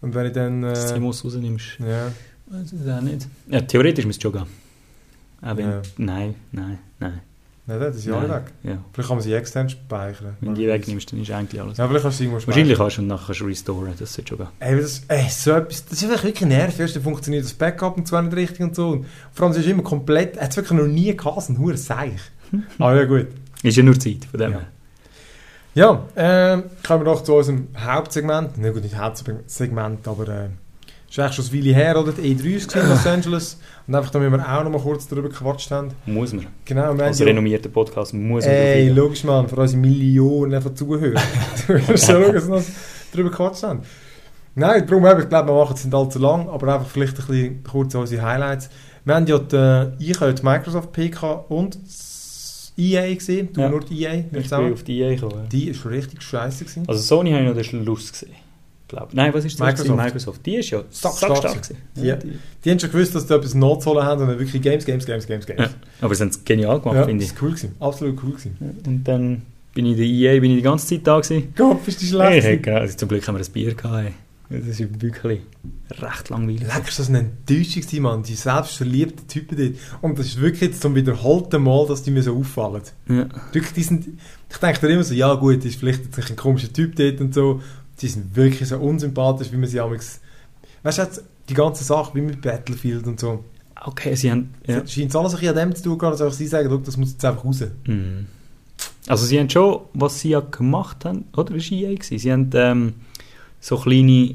Und wenn ich dann... das Äh, CMOS rausnimmst. ja, Weiß ich auch nicht. Ja, theoretisch müsste es schon gehen. Wenn, Ja. Nein, nein, nein. Nein, das ist ja Nein. weg. Ja. Vielleicht kann man sie extern speichern. Wenn du die wegnimmst, dann ist eigentlich alles... Ja, vielleicht kannst du irgendwo speichern. Wahrscheinlich kannst du und nachher kannst du restoren, das sollte schon gehen. Ey, das, ey, so etwas, das ist wirklich nervig. Erst funktioniert das Backup und zwar nicht richtig und so. Und vor allem, es ist immer komplett... hat es wirklich noch nie gehabt, so ein hoher Seich. Aber ja, gut. Ist ja nur Zeit, von dem Ja. her. Ja, ähm, kommen wir doch zu unserem Hauptsegment. Na gut, nicht Hauptsegment, aber äh, ist eigentlich schon ein Weile her, oder? Die E3 ist in Los Angeles. Und einfach, damit wir auch noch mal kurz darüber gequatscht haben. Muss man. Genau, wir Als renommierter Podcast muss man Ey, logisch, Mann, für unsere Millionen von Zuhörern. Du wirst ja schauen, dass wir darüber gequatscht haben. Nein, darum eben, ich glaube, wir machen es nicht allzu lang, aber einfach vielleicht ein bisschen kurz unsere Highlights. Wir haben ja die, ich habe die Microsoft PK und EA gesehen, du Ja. nur die EA, Ich zusammen. bin auf die Idee gekommen. Die ist schon richtig scheiße gewesen. Also Sony habe ich noch den Schluss gesehen. Glaub. Nein, was ist das? Microsoft. Microsoft. Die ist ja Sackstark gewesen. Ja. die- Die haben schon gewusst, dass sie etwas nachzuholen haben und dann wirklich Games, Games, Games, Games, Games. Ja. Aber sie haben es genial gemacht, Ja, finde das ich. ist cool gewesen. Absolut cool gewesen. Ja. Und dann bin ich in der EA bin ich die ganze Zeit da gewesen. Gott, bist du schlecht? hey, genau, also zum Glück haben wir ein Bier gehabt. Hey. Das ist wirklich recht langweilig. Lecker, ist das eine Enttäuschung gewesen, Mann. Die selbstverliebten Typen dort. Und das ist wirklich jetzt zum wiederholten Mal, dass die mir so auffallen. Ja. Wirklich, die sind, ich denke da immer so, ja gut, ist vielleicht jetzt ein komischer Typ dort und so. Die sind wirklich so unsympathisch, wie man sie amigs... Weißt du, jetzt die ganze Sache, wie mit Battlefield und so. Okay, sie haben... Ja. Scheint es alles ein bisschen an dem zu tun, dass einfach sie sagen, «Schau, das muss jetzt einfach raus. Mhm. Also sie haben schon, was sie ja gemacht haben, oder ist EA gewesen? Sie haben ähm, so kleine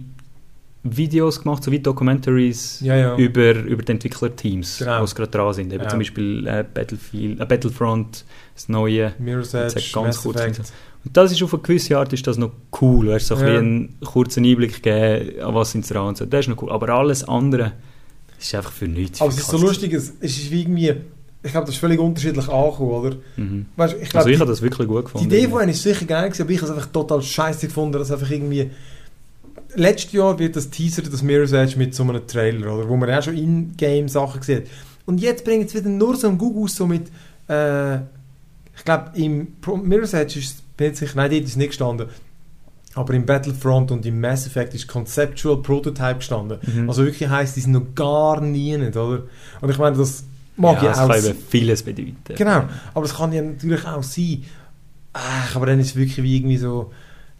Videos gemacht, so wie Documentaries Ja, ja. über, über die Entwicklerteams, Genau. die gerade dran sind. Eben Ja. zum Beispiel äh, Battlefield, äh, Battlefront, das neue. Mirror's Edge, ganz Mass kurz Effect. Und das ist auf eine gewisse Art ist das noch cool, weißt, so ein Ja. bisschen einen kurzen Einblick geben, an was sind dran und so. Das ist noch cool. Aber alles andere ist einfach für nichts. Aber es ist so lustig, es es ist wie irgendwie... Ich glaube, das ist völlig unterschiedlich angekommen, oder? Mhm. Weißt, ich Also glaube, ich die, habe das wirklich gut die gefunden. Idee von ihnen ist sicher geil gewesen, aber ich habe es einfach total scheiße gefunden, dass einfach irgendwie... Letztes Jahr wird das Teaser, das Mirror's Edge mit so einem Trailer, oder? Wo man auch schon In-Game-Sachen sieht. Und jetzt bringen sie wieder nur so einen Google so mit... Äh, ich glaube, im Mirror's Edge ist... Bin sicher, nein, dort ist nicht gestanden. Aber im Battlefront und im Mass Effect ist Conceptual Prototype gestanden. Mhm. Also wirklich heisst, die sind noch gar nie nicht, oder? Und ich meine, das mag ja, ja, es auch... kann sein. eben vieles bedeuten. Genau, aber das kann ja natürlich auch sein. Ach, aber dann ist es wirklich wie irgendwie so...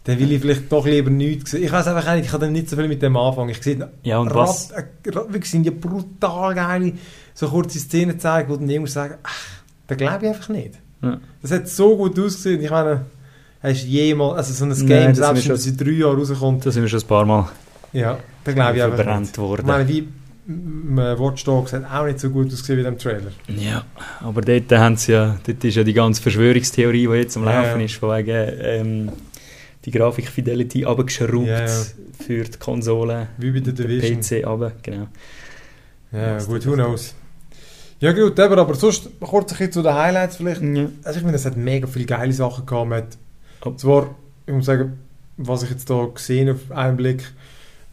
Dann will ich vielleicht doch lieber nichts sehen. Ich weiß einfach nicht, ich kann dann nicht so viel mit dem anfangen. Ich sehe Ja, und was... Äh, wirklich sind ja brutal geile so kurze Szenen zeigen, wo dann jemand sagen, ach, das glaube ich einfach nicht. Ja. Das hat so gut ausgesehen. Ich meine, hast du jemals, also so ein Nein, Game, das selbst wenn es in drei Jahren rauskommt, Da sind wir schon ein paar Mal ja, da glaube ich verbrannt worden. Ich meine, wie Watch Dogs hat auch nicht so gut ausgesehen wie dem Trailer. Ja, aber dort, haben sie ja, dort ist ja die ganze Verschwörungstheorie, die jetzt am Ja, Laufen ist, von wegen ähm, die Grafik-Fidelity abgeschraubt Ja, ja. für die Konsole, Wie bei der Division. PC runter, genau. Ja, Was gut, who knows. Ja gut, aber, aber sonst kurz ein bisschen zu den Highlights vielleicht. Ja. Also ich meine, es hat mega viele geile Sachen gehabt. Oh. Zwar, ich muss sagen, was ich jetzt da gesehen auf einen Blick,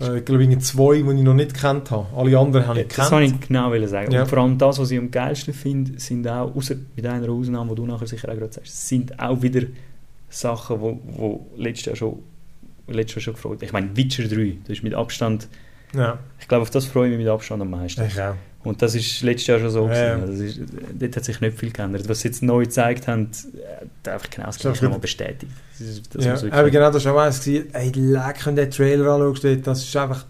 äh, ich glaube, zwei, die ich noch nicht kennt habe. Alle anderen habe ich Das gekannt. kann ich genau sagen. Ja. Und vor allem das, was ich am geilsten finde, sind auch, außer mit einer Ausnahme, die du nachher sicher auch gerade sagst, sind auch wieder Sachen, wo, wo letztes Jahr schon letztes Jahr schon gefreut. Ich meine, Witcher 3, das ist mit Abstand, Ja, ich glaube, auf das freue ich mich mit Abstand am meisten. ich auch. Und das ist letztes Jahr schon so. Ja, gewesen. Also das ist, dort hat sich nicht viel geändert. Was sie jetzt neu gezeigt haben, äh, einfach genau das Gleiche nochmal bestätigt. Das ja, aber genau, das war auch eins. gewesen. Ey, leck, wenn du den Trailer anschaust, das ist einfach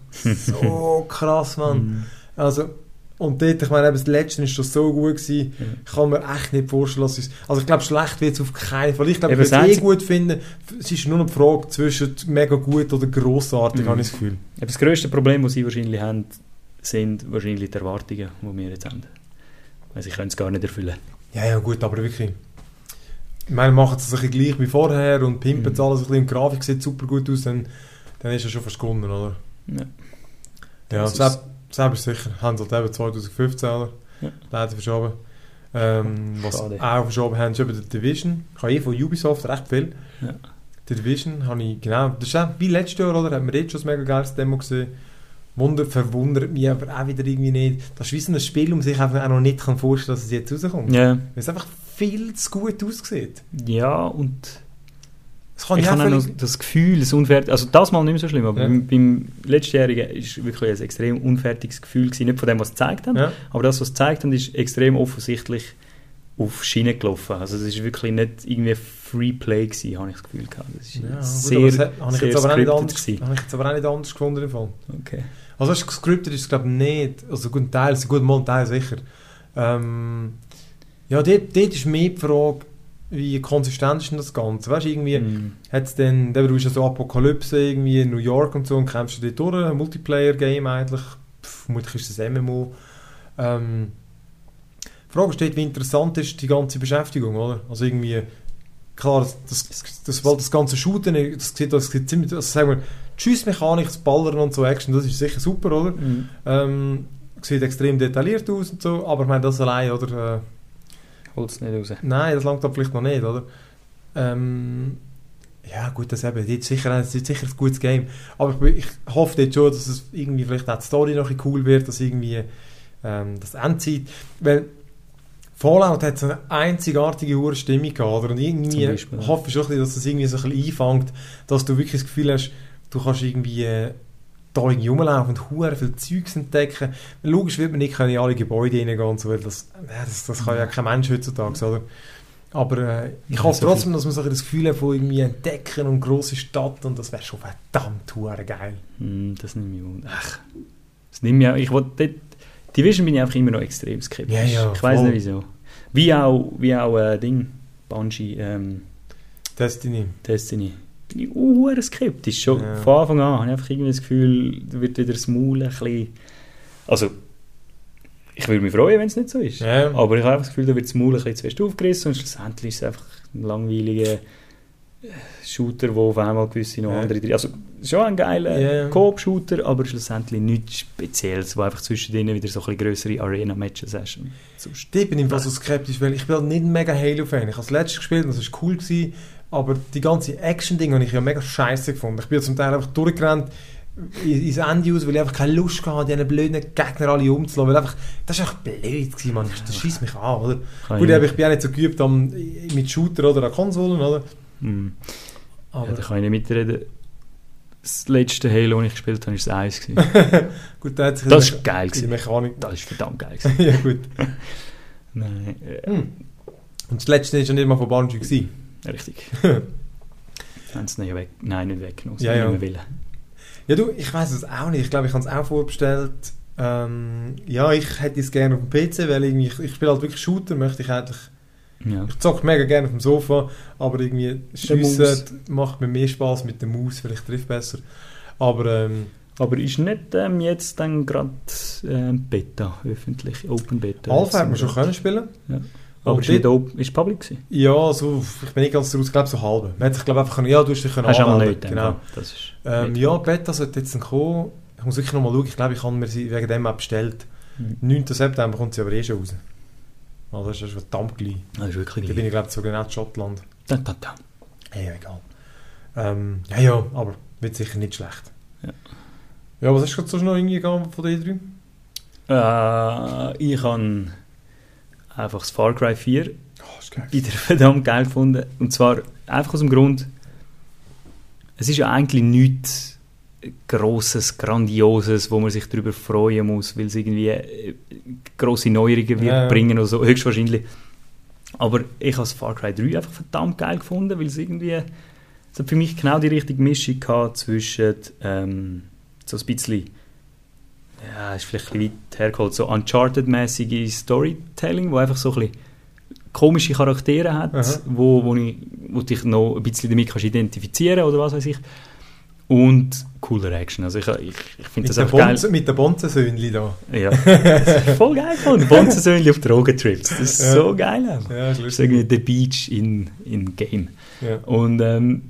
so krass, Mann. Mhm. Also, und dort, ich meine, eben das Letzte ist schon so gut gewesen, Ja. ich kann mir echt nicht vorstellen, dass es... Also ich glaube, schlecht wird es auf keinen Fall. Ich glaube, Eben, ich würde es eh gut finden. Es ist nur noch die Frage zwischen mega gut oder grossartig, Mhm. habe ich das Gefühl. Aber Das grösste Problem, das sie wahrscheinlich haben, sind wahrscheinlich die Erwartungen, die wir jetzt haben. Weil sie können es gar nicht erfüllen. Ja, ja, gut, aber wirklich. Ich meine, machen es ein bisschen gleich wie vorher und pimpen es Mhm. alles ein bisschen und die Grafik sieht super gut aus, dann, dann ist er schon fast gewonnen, oder? Ja. Ja, selbst, selbst sicher. Haben sie halt eben 2015, oder? Ja. Leider verschoben. Ähm, was Schade. auch verschoben haben, ist eben die Division. Ich habe eh von Ubisoft recht viel. Ja. Die Division habe ich, genau, das ist auch wie letztes Jahr, oder? Haben wir jetzt schon ein mega geiles Demo gesehen. Wunder, verwundert mich aber auch wieder irgendwie nicht. Das ist wie so ein Spiel, um sich einfach auch noch nicht kann vorstellen dass es jetzt rauskommt. Ja, Weil es einfach viel zu gut aussieht. ja und ich habe auch noch das Gefühl, es unfertig, also das mal nicht mehr so schlimm, aber Ja. beim, beim letztjährigen ist wirklich ein extrem unfertiges Gefühl gewesen. Nicht von dem, was sie gezeigt haben, Ja. aber das, was sie gezeigt haben, ist extrem offensichtlich auf Schiene gelaufen. Also es ist wirklich nicht irgendwie Free Play gewesen, habe ich das Gefühl gehabt. Das ist Ja, gut, sehr, das hat- habe ich sehr jetzt aber auch nicht anders, habe ich jetzt aber auch nicht anders gefunden. Im Fall. Okay. Also weißt, gescriptet ist es glaube ich nicht. Also gut, ein Teil, also gut, mal Teil sicher. Ähm, ja, dort, dort ist mehr die Frage, wie konsistent ist denn das Ganze? Weißt du, irgendwie Mm. hat es dann, du bist ja so Apokalypse irgendwie in New York und so und kämpfst du dort durch, ein Multiplayer-Game eigentlich, Pff, vermutlich ist es ein MMO. Ähm, die Frage steht, wie interessant ist die ganze Beschäftigung, oder? Also irgendwie, klar, das, das, das, das ganze Shooten, das sieht, das sieht ziemlich, also sagen wir, die Schussmechanik, das Ballern und so Action, das ist sicher super, oder? Mm. Ähm, sieht extrem detailliert aus und so, aber ich meine, das allein, oder? Äh, Holt es nicht raus. Nein, das langt da vielleicht noch nicht, oder? Ähm, ja, gut, das eben, sicher, das ist sicher ein gutes Game. Aber ich, ich hoffe jetzt schon, dass es irgendwie vielleicht auch die Story noch cool wird, dass irgendwie ähm, das Endzeit, weil Fallout hat so eine einzigartige Stimmung gehabt, oder? Und irgendwie hoffe ich schon, dass es irgendwie so ein bisschen einfängt, dass du wirklich das Gefühl hast, du kannst irgendwie äh, da irgendwie rumlaufen und hure viel Zeugs entdecken. Logisch wird man nicht können in alle Gebäude reingehen und so, weil das, das, das kann ja kein Mensch heutzutage, oder? Aber äh, ich hoffe so trotzdem, dass man so das Gefühl hat von irgendwie entdecken und grosse Stadt und das wäre schon verdammt hure geil. Hm, das nimmt mich wunder. Ach, das nimmt mich auch, ich wollte Division bin ich einfach immer noch extrem skeptisch. Ja, ja, ich weiß nicht wieso. Wie auch, wie auch äh, Ding, Bungie, ähm, Destiny. Destiny. Bin ich auch skeptisch. Schon Ja. von Anfang an habe ich einfach irgendwie das Gefühl, da wird wieder das Maul ein bisschen... Also, ich würde mich freuen, wenn es nicht so ist. Ja. Aber ich habe einfach das Gefühl, da wird das Maul ein bisschen zu fest aufgerissen und schlussendlich ist es einfach ein langweiliger Shooter, wo auf einmal gewisse noch andere drin... Also, schon ein geiler Ja. Coop-Shooter, aber schlussendlich nichts Spezielles, wo einfach zwischen denen wieder so ein bisschen grössere Arena-Matches hast. Ich bin im Fall so skeptisch, weil ich bin halt nicht ein mega Halo-Fan. Ich habe das letzte gespielt und das war cool, gewesen, aber die ganze Action-Dinge habe ich ja mega scheiße gefunden. Ich bin zum Teil einfach durchgerannt in- ins Ende aus, weil ich einfach keine Lust hatte, diese blöden Gegner alle umzulassen. Weil einfach, das war einfach blöd, gewesen, Mann. Das schießt mich an, oder? Gut, ich bin auch nicht so geübt am, mit Shooter oder an Konsolen, oder? Hm. Aber Ja, da kann ich nicht mitreden. Das letzte Halo, das ich gespielt habe, war das 1. gewesen. gut, da Das ist geil. die. Mechanik... Das ist verdammt geil. Ja, gut. Nein, äh, Hm. Und das letzte war ja nicht mal von Bungie. Gewesen. richtig. Haben sie nicht weg, nein, nicht weggenommen. Ja, ja. wollen. Ja, du, ich weiß es auch nicht. Ich glaube, ich habe es auch vorbestellt. Ähm, ja, ich hätte es gerne auf dem PC, weil ich, ich spiele halt wirklich Shooter, möchte ich eigentlich... Ja. Ich zocke mega gerne auf dem Sofa, aber irgendwie. Schiessen macht mir mehr Spaß mit der Maus, vielleicht trifft besser. Aber ähm, Aber ist nicht ähm, jetzt dann gerade ähm, Beta, öffentlich, Open Beta? Alpha hat man schon können spielen. wir- Aber ist nicht open, ist Public gewesen? Ja, so, ich bin nicht ganz raus, ich glaube so halb. Man hat sich glaube einfach können, ja, du hast dich können Hast anmelden. nicht, Genau. Das ist Ähm, ja, Beta sollte jetzt dann kommen. Ich muss wirklich noch mal schauen, ich glaube, ich habe mir sie wegen dem auch bestellt. Mhm. 9. September kommt sie aber eh schon raus. Also das ist verdammt gleich. Das ist wirklich Da bin ich glaube ich sogar nicht in Schottland. Da, da, da. Ja, egal. Ähm, ja, ja, aber wird sicher nicht schlecht. Ja. Ja, was hast du gerade so noch irgendwie von den drei? Äh, ich habe einfach das Far Cry 4 Oh, ist wieder verdammt geil gefunden. Und zwar einfach aus dem Grund, es ist ja eigentlich nichts Grosses, Grandioses, wo man sich darüber freuen muss, weil es irgendwie äh, grosse Neuerungen wird Ja, bringen oder so, höchstwahrscheinlich. Aber ich habe Far Cry 3 einfach verdammt geil gefunden, weil es irgendwie es hat für mich genau die richtige Mischung gehabt zwischen ähm, so ein bisschen ja, ist vielleicht ein bisschen weit hergeholt, so Uncharted-mäßige Storytelling, wo einfach so ein bisschen komische Charaktere hat, Aha. wo, wo, ich, wo dich noch ein bisschen damit kannst identifizieren oder was weiß ich. Und cooler Action. Also ich, ich, ich finde Mit, das einfach geil. Mit der Bonzensöhnli da. Ja, das ist voll geil gefunden. Bonzensöhnli auf Drogentrips. Das ist Ja. so geil. einfach. Ja, Das ist irgendwie The Beach in, in Game. Ja. Und, ähm,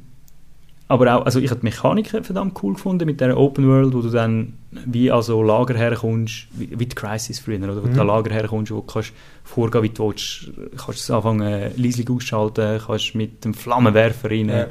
aber auch, also ich habe die Mechanik verdammt cool gefunden mit der Open World, wo du dann wie an so Lager herkommst, wie, wie die Crisis früher, oder? Wo Mhm. du an Lager herkommst, wo du kannst vorgehen, wie du willst, kannst es anfangen, leislich ausschalten, kannst mit dem Flammenwerfer rein. Ja.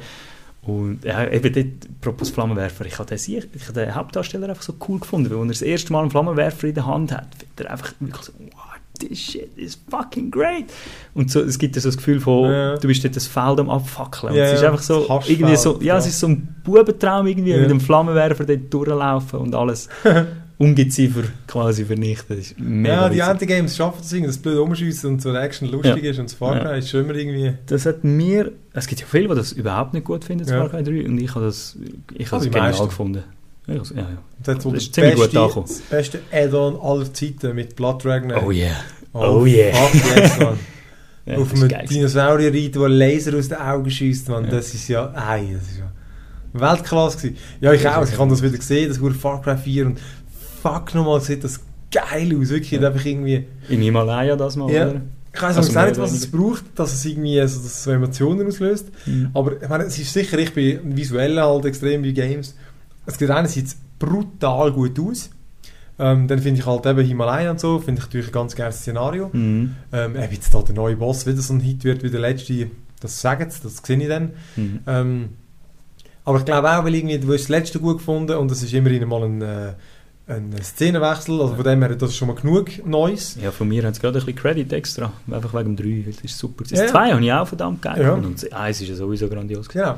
Und ja, eben dort, apropos Flammenwerfer, ich habe den, ich habe den Hauptdarsteller einfach so cool gefunden, weil wenn er das erste Mal einen Flammenwerfer in der Hand hat, wird er einfach wirklich so, wow, this shit is fucking great. Und so, es gibt ja so das Gefühl von, Ja. du bist dort das Feld am abfackeln. Ja, es ist einfach so, irgendwie so, ja, ja. es ist so ein Bubentraum irgendwie, mit dem Flammenwerfer dort durchlaufen und alles Ungeziefer quasi vernichten. Das ist mega ja, die. Anti-Games schaffen das irgendwie, das blöd umschiessen und so Action lustig Ja. ist und das Far Cry Ja. ist schon immer irgendwie... Das hat mir, es gibt ja viele, die das überhaupt nicht gut finden, das Ja. Far Cry 3, und ich habe das, ich habe das genial meisten. gefunden. Ja, ja. Das Das ist ziemlich gut beste, angekommen. das beste Add-on aller Zeiten mit Blood Dragon. Oh yeah. Oh, Oh yeah. fuck yes, Mann. Ja, Auf einem. Dinosaurier reiten, der Laser aus den Augen schießt, man. Ja. Das ist ja, ey, das ist ja Weltklasse gewesen. Ja, ich auch. Ich habe das wieder gesehen, das wurde Far Cry 4 und fuck nochmal, sieht das geil aus. Wirklich, Ja. einfach irgendwie... In Himalaya das mal, Ja. oder? Ich weiß Also auch nicht, was es braucht, dass es irgendwie so, dass es so Emotionen auslöst. Mhm. Aber ich meine, es ist sicher, ich bin visuell halt extrem wie Games. Es sieht einerseits brutal gut aus. Ähm, dann finde ich halt eben Himalaya und so, finde ich natürlich ein ganz geiles Szenario. Mhm. Ähm, ob jetzt da der neue Boss wieder so ein Hit wird wie der letzte, das sagen sie, das sehe ich dann. Mhm. Ähm, aber ich glaube auch, weil irgendwie, du hast das letzte gut gefunden und es ist immerhin mal ein, äh, ein Szenenwechsel, also von dem her, das ist schon mal genug Neues. Ja, von mir haben sie gerade ein bisschen Credit extra, einfach wegen dem 3, weil das ist super. Das Ja. 2 habe ich auch verdammt geil Ja. und das 1 ist ja sowieso grandios. Genau.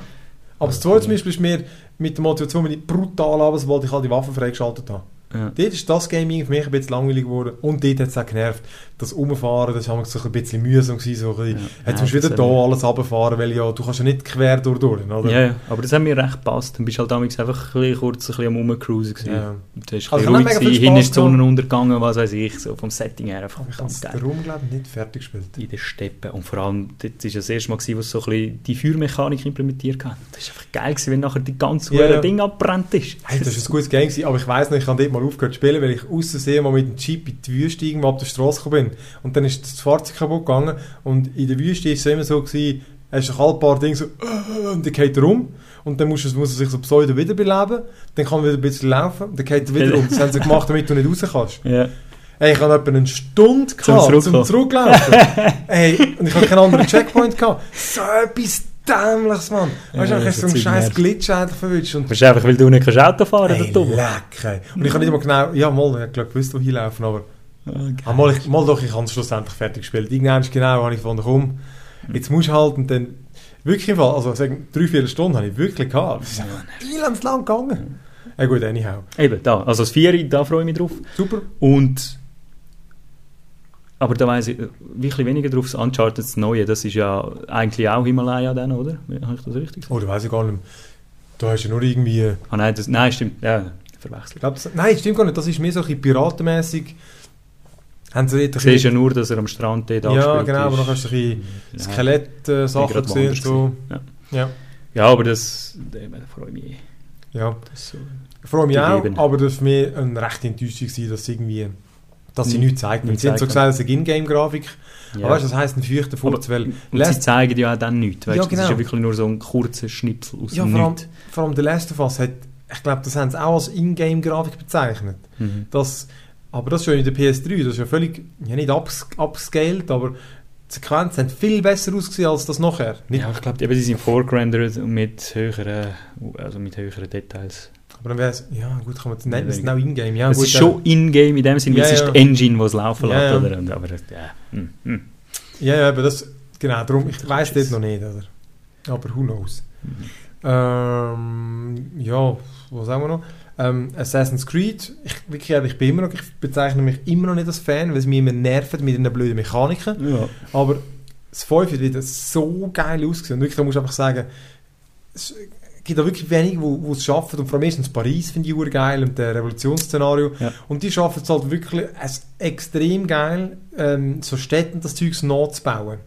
Aber das zweite zum Beispiel ist mir mit der Motivation, ich brutal aber sobald ich all die Waffen freigeschaltet habe. Ja. Dort ist das Gaming für mich ein bisschen langweilig geworden. Und dort hat es auch genervt. Das Umfahren, das war so ein bisschen mühsam. Gewesen, so ein bisschen, Ja. Jetzt musst du wieder das hat- alles runterfahren, weil ja, du kannst ja nicht quer durch, durch oder? Ja, ja, aber das hat mir recht gepasst. Dann bist halt damals einfach ein bisschen kurz ein bisschen am Rumcruisen gewesen. Ja. Du hast Also ruhig gewesen, hinten ist die Sonne untergegangen, was weiß ich, so vom Setting her einfach ich habe den Raum, glaube ich, nicht fertig gespielt. In den Steppen. Und vor allem, das war das erste Mal, gewesen, wo so ein bisschen die Feuermechanik implementiert haben. Das war einfach geil, gewesen, wenn nachher die ganze Ja. Ding abbrennt ist. Hey, das war ein gutes Game, gewesen, aber ich weiss noch, ich habe dort mal aufgehört zu spielen, weil ich aus Versehen mal mit dem Jeep in die Wüste irgendwo ab der Straße gekommen bin. Und dann ist das Fahrzeug kaputt gegangen und in der Wüste ist es immer so gewesen, hast du ein paar Dinge so äh, und dann geht er um und dann muss er, muss er sich so pseudo wiederbeleben, dann kann er wieder ein bisschen laufen dann geht er wieder um. Das haben sie gemacht, damit du nicht raus kannst. Ja. Hey, ich hatte etwa eine Stunde Zum gehabt, zum, Zurückkommen. Zurücklaufen. hey, und ich hatte keinen anderen Checkpoint gehabt. So etwas Dämliches, Mann. Weißt du, Ja, hast so einen scheiß. Glitch verwünscht und ist einfach, weil du nicht kannst Auto fahren kannst, dumm. leck, ey. Und ich habe nicht mal genau, ja, mal, ich habe glaub, gewusst, wo hinlaufen, aber, ah, mal, ich, mal doch, ich habe es schlussendlich fertig gespielt. Irgendwann genau, habe ich gefunden, komm, jetzt musst du halt, und dann, wirklich im Fall, also, sagen, drei, vier Stunden habe ich wirklich gehabt. Das ist elends lang gegangen. Ja, gut, anyhow. Eben, da. Also das Vieri, da freue ich mich drauf. Super. Und aber da weiss ich äh, wirklich weniger drauf. Das Uncharted, das Neue, das ist ja eigentlich auch Himalaya dann, oder? Habe ich das richtig gesagt? Oh, da weiß ich gar nicht mehr. Da hast du ja nur irgendwie, Ah, nein, das, nein, stimmt. Ja, ich verwechselt. glaub, das, nein, stimmt gar nicht, das ist mehr so ein bisschen piratenmäßig. Haben sie dort siehst ja nur, dass er am Strand dort ja, genau, aber noch hast du ein Ja. bisschen Skelett-Sachen gerade gesehen, so. Ja. Ja, Ja, aber das, da da freue ich mich. ja. Das so. Ich freue mich auch, gegeben. aber das war mir eine rechte Enttäuschung, dass irgendwie, dass sie Nicht- nichts zeigt. nicht Sie haben so gesagt, es ist eine Ingame-Grafik. Ja. Aber weißt du, das heisst ein feuchter Furz, weil Und sie zeigen ja auch dann nichts. Weißt? Ja, du? Das ist genau. ja wirklich nur so ein kurzer Schnipsel aus ja, dem vor allem, vor allem der Last of Us hat, ich glaube, das haben sie auch als Ingame-Grafik bezeichnet. Mhm. Das, aber das ist schon in der PS3, das ist ja völlig, ja nicht ups, upscaled, aber die Sequenzen haben viel besser ausgesehen als das nachher. Nicht, Ja, ich glaube, die sind vorgerendert und mit höheren, also mit höheren Details. Aber dann wäre es, ja gut, kann man Ja, nennen, es ist auch Ingame. Ja, es gut, ist schon in-game in dem Sinne, weil Ja, es ist die Engine, die es laufen Ja, lässt. ja. Oder? Und, aber das- ja. hm. Ja, ja, aber das, genau, darum, ich weiß dort noch nicht, oder? Aber who knows. Mhm. Ähm, ja, was sagen wir noch? Ähm, Assassin's Creed, ich, wirklich, ehrlich, ich bin immer noch, ich bezeichne mich immer noch nicht als Fan, weil es mich immer nervt mit den blöden Mechaniken. Ja. Aber das 5 hat wieder so geil ausgesehen. Und wirklich, da muss ich einfach sagen, gibt da wirklich wenige, wo es schaffen. Und vor allem erstens Paris finde ich geil und der Revolutionsszenario. Ja. Und die schaffen es halt wirklich es extrem geil, ähm, so Städten das Zeugs nachzubauen.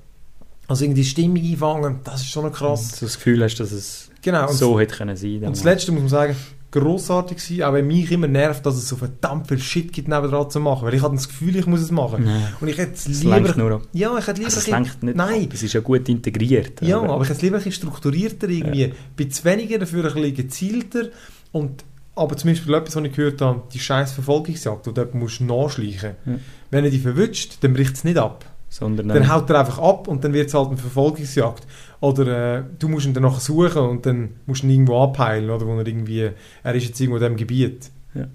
Also irgendwie die Stimmung einfangen, das ist schon krass. Du das Gefühl hast, dass es Genau. Und, so hätte können sein. und das Letzte muss man sagen, grossartig sein, auch wenn mich immer nervt, dass es so verdammt viel Shit gibt nebendran zu machen. Weil ich habe das Gefühl, ich muss es machen. Nein. Und ich hätte es lieber... nur. Ja, ich hätte lieber... Also es lenkt nicht Nein. Es ist ja gut integriert. Ja, aber ich hätte es lieber ein bisschen strukturierter irgendwie. Ein bisschen weniger, dafür ein bisschen gezielter. Und, aber zum Beispiel etwas, was ich gehört habe, die scheiß Verfolgungsjagd, wo du musst nachschleichen Ja. Wenn er dich verwünscht, dann bricht es nicht ab. Sondern Dann haut er einfach ab und dann wird es halt eine Verfolgungsjagd. Oder äh, du musst ihn dann nachher suchen und dann musst du ihn irgendwo abheilen, oder wo er irgendwie, er ist jetzt irgendwo in diesem Gebiet. Ja.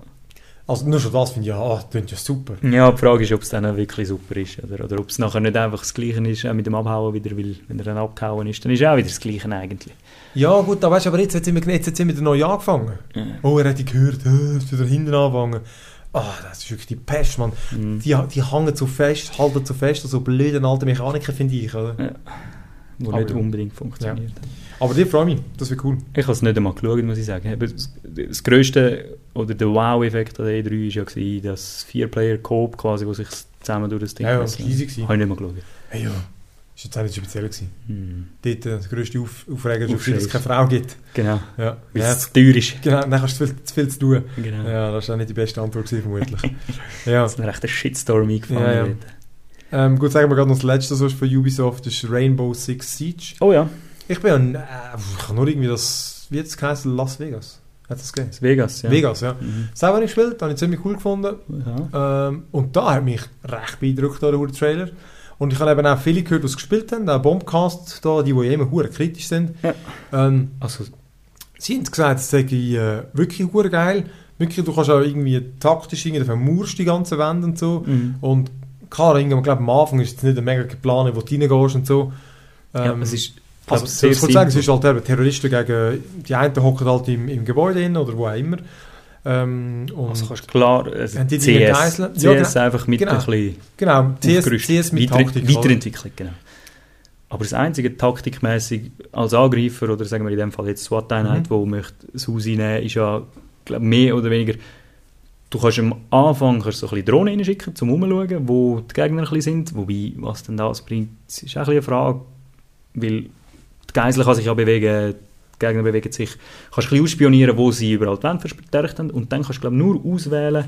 Also nur schon das finde ich, ja, ah, das klingt ja super. Ja, die Frage ist, ob es dann auch wirklich super ist. Oder, oder ob es nachher nicht einfach das Gleiche ist, auch mit dem Abhauen wieder, weil wenn er dann abgehauen ist, dann ist es auch wieder das Gleiche eigentlich. Ja gut, da weißt aber jetzt hat es jetzt immer neu angefangen. Ja. Oh, er hat die gehört, ist wieder hinten angefangen. Ah, das ist wirklich die Pest, Mann. Mhm. Die, die hängen so fest, halten so fest, so blöde alte Mechaniker, finde ich. Oder? Wo Aber nicht ja. unbedingt funktioniert. Aber die freue mich, das wird cool. Ich habe es nicht einmal geschaut, muss ich sagen. Aber das, das grösste oder der Wow-Effekt an der E3 war ja, gewesen, das Vier-Player-Coop quasi, wo sich zusammen durch das Ding Ja, ja, das war gewesen. Habe ich nicht mal geschaut. Hey, ja. Ist jetzt auch nicht speziell gewesen. Hm. Dort äh, das grösste Auf Aufreger ist, dass es keine Frau gibt. Genau, Ja. weil ja es zu teuer ist. genau, dann hast du zu viel, zu viel zu tun. Genau. Ja, das war auch nicht die beste Antwort gewesen, vermutlich. ja. Das ist mir echt ein Shitstorm eingefallen. Ja, ja. Ähm, gut, sagen wir gerade noch das letzte so ist von Ubisoft, das ist Rainbow Six Siege. Oh ja, Ich bin an, äh, ich habe nur irgendwie das, wie hat es geheißen, Las Vegas. Hat das gegeben? Vegas. Ja. Vegas, ja. Mhm. Selber nicht gespielt, habe ich ziemlich cool gefunden. Ja. Ähm, und da hat mich recht beeindruckt, der Trailer. Und ich habe eben auch viele gehört, die es gespielt haben, auch Bombcast, da, die, die ja immer hure kritisch sind. Ja. Ähm, Also, sie haben gesagt, es sei äh, wirklich hure geil. Wirklich, du kannst auch irgendwie taktisch irgendwie vermurst die ganze Wände und so. mhm. Und klar, irgendwann, glaub, am Anfang ist es nicht ein mega Plan, wo du reingehst und so. ja, Ähm, es ist, Also, sehr das kann sagen, es ist halt eben Terroristen gegen, die einen hocken halt im, im Gebäude hin oder wo auch immer. Ähm, und Also kannst klar, also die CS, geiseln? CS Ja, einfach mit genau. ein bisschen genau, CS. CS mit Weiter, Taktik. Weiterentwicklung, genau. Aber das einzige taktikmäßig als Angreifer oder sagen wir in dem Fall jetzt SWAT-Einheit, Mhm. die möchte das Haus einnehmen, ist ja glaub, mehr oder weniger du kannst am Anfang kannst du so ein bisschen Drohnen reinschicken, zum umschauen, wo die Gegner ein bisschen sind, wobei, was denn das bringt, ist auch ein eine Frage, weil die Geisel kann sich ja bewegen, die Gegner bewegen sich, kannst ein bisschen ausspionieren, wo sie überall die Wände verstärkt haben und dann kannst du glaub, nur auswählen,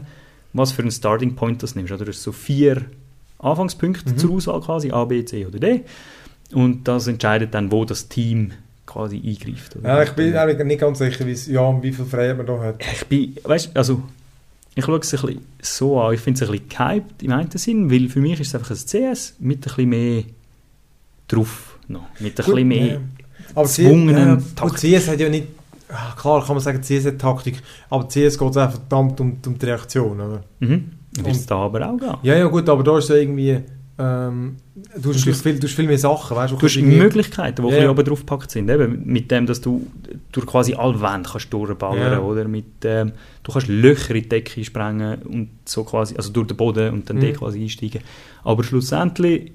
was für einen Starting Point das nimmst. Oder du hast so vier Anfangspunkte Mhm. zur Auswahl quasi, A, B, C oder D und das entscheidet dann, wo das Team quasi eingreift. Oder? Ja, ich bin eigentlich nicht ganz sicher, wie, ja, wie viel Freiheit man da hat. Ich bin, weißt, also ich schaue es ein bisschen so an, ich finde es ein bisschen gehypt im einen Sinn, weil für mich ist es einfach ein CS mit ein bisschen mehr drauf noch, mit ein Gut, bisschen mehr ja. Ja, gut, Taktik. CS hat ja nicht... Ah, klar kann man sagen, CS hat Taktik, aber CS geht es auch verdammt um, um die Reaktion, oder? Mhm. Es Und- da aber auch gehen. Ja, ja, gut, aber da ist es irgendwie... Ähm, du hast viel, du hast viel mehr Sachen, weißt Du hast Möglichkeiten, die ja. oben drauf gepackt sind. Eben mit dem, dass du durch quasi alle Wände kannst durchballern Ja. oder mit ähm, du kannst Löcher in die Decke sprengen und so quasi, also durch den Boden und dann Mhm. quasi einsteigen. Aber schlussendlich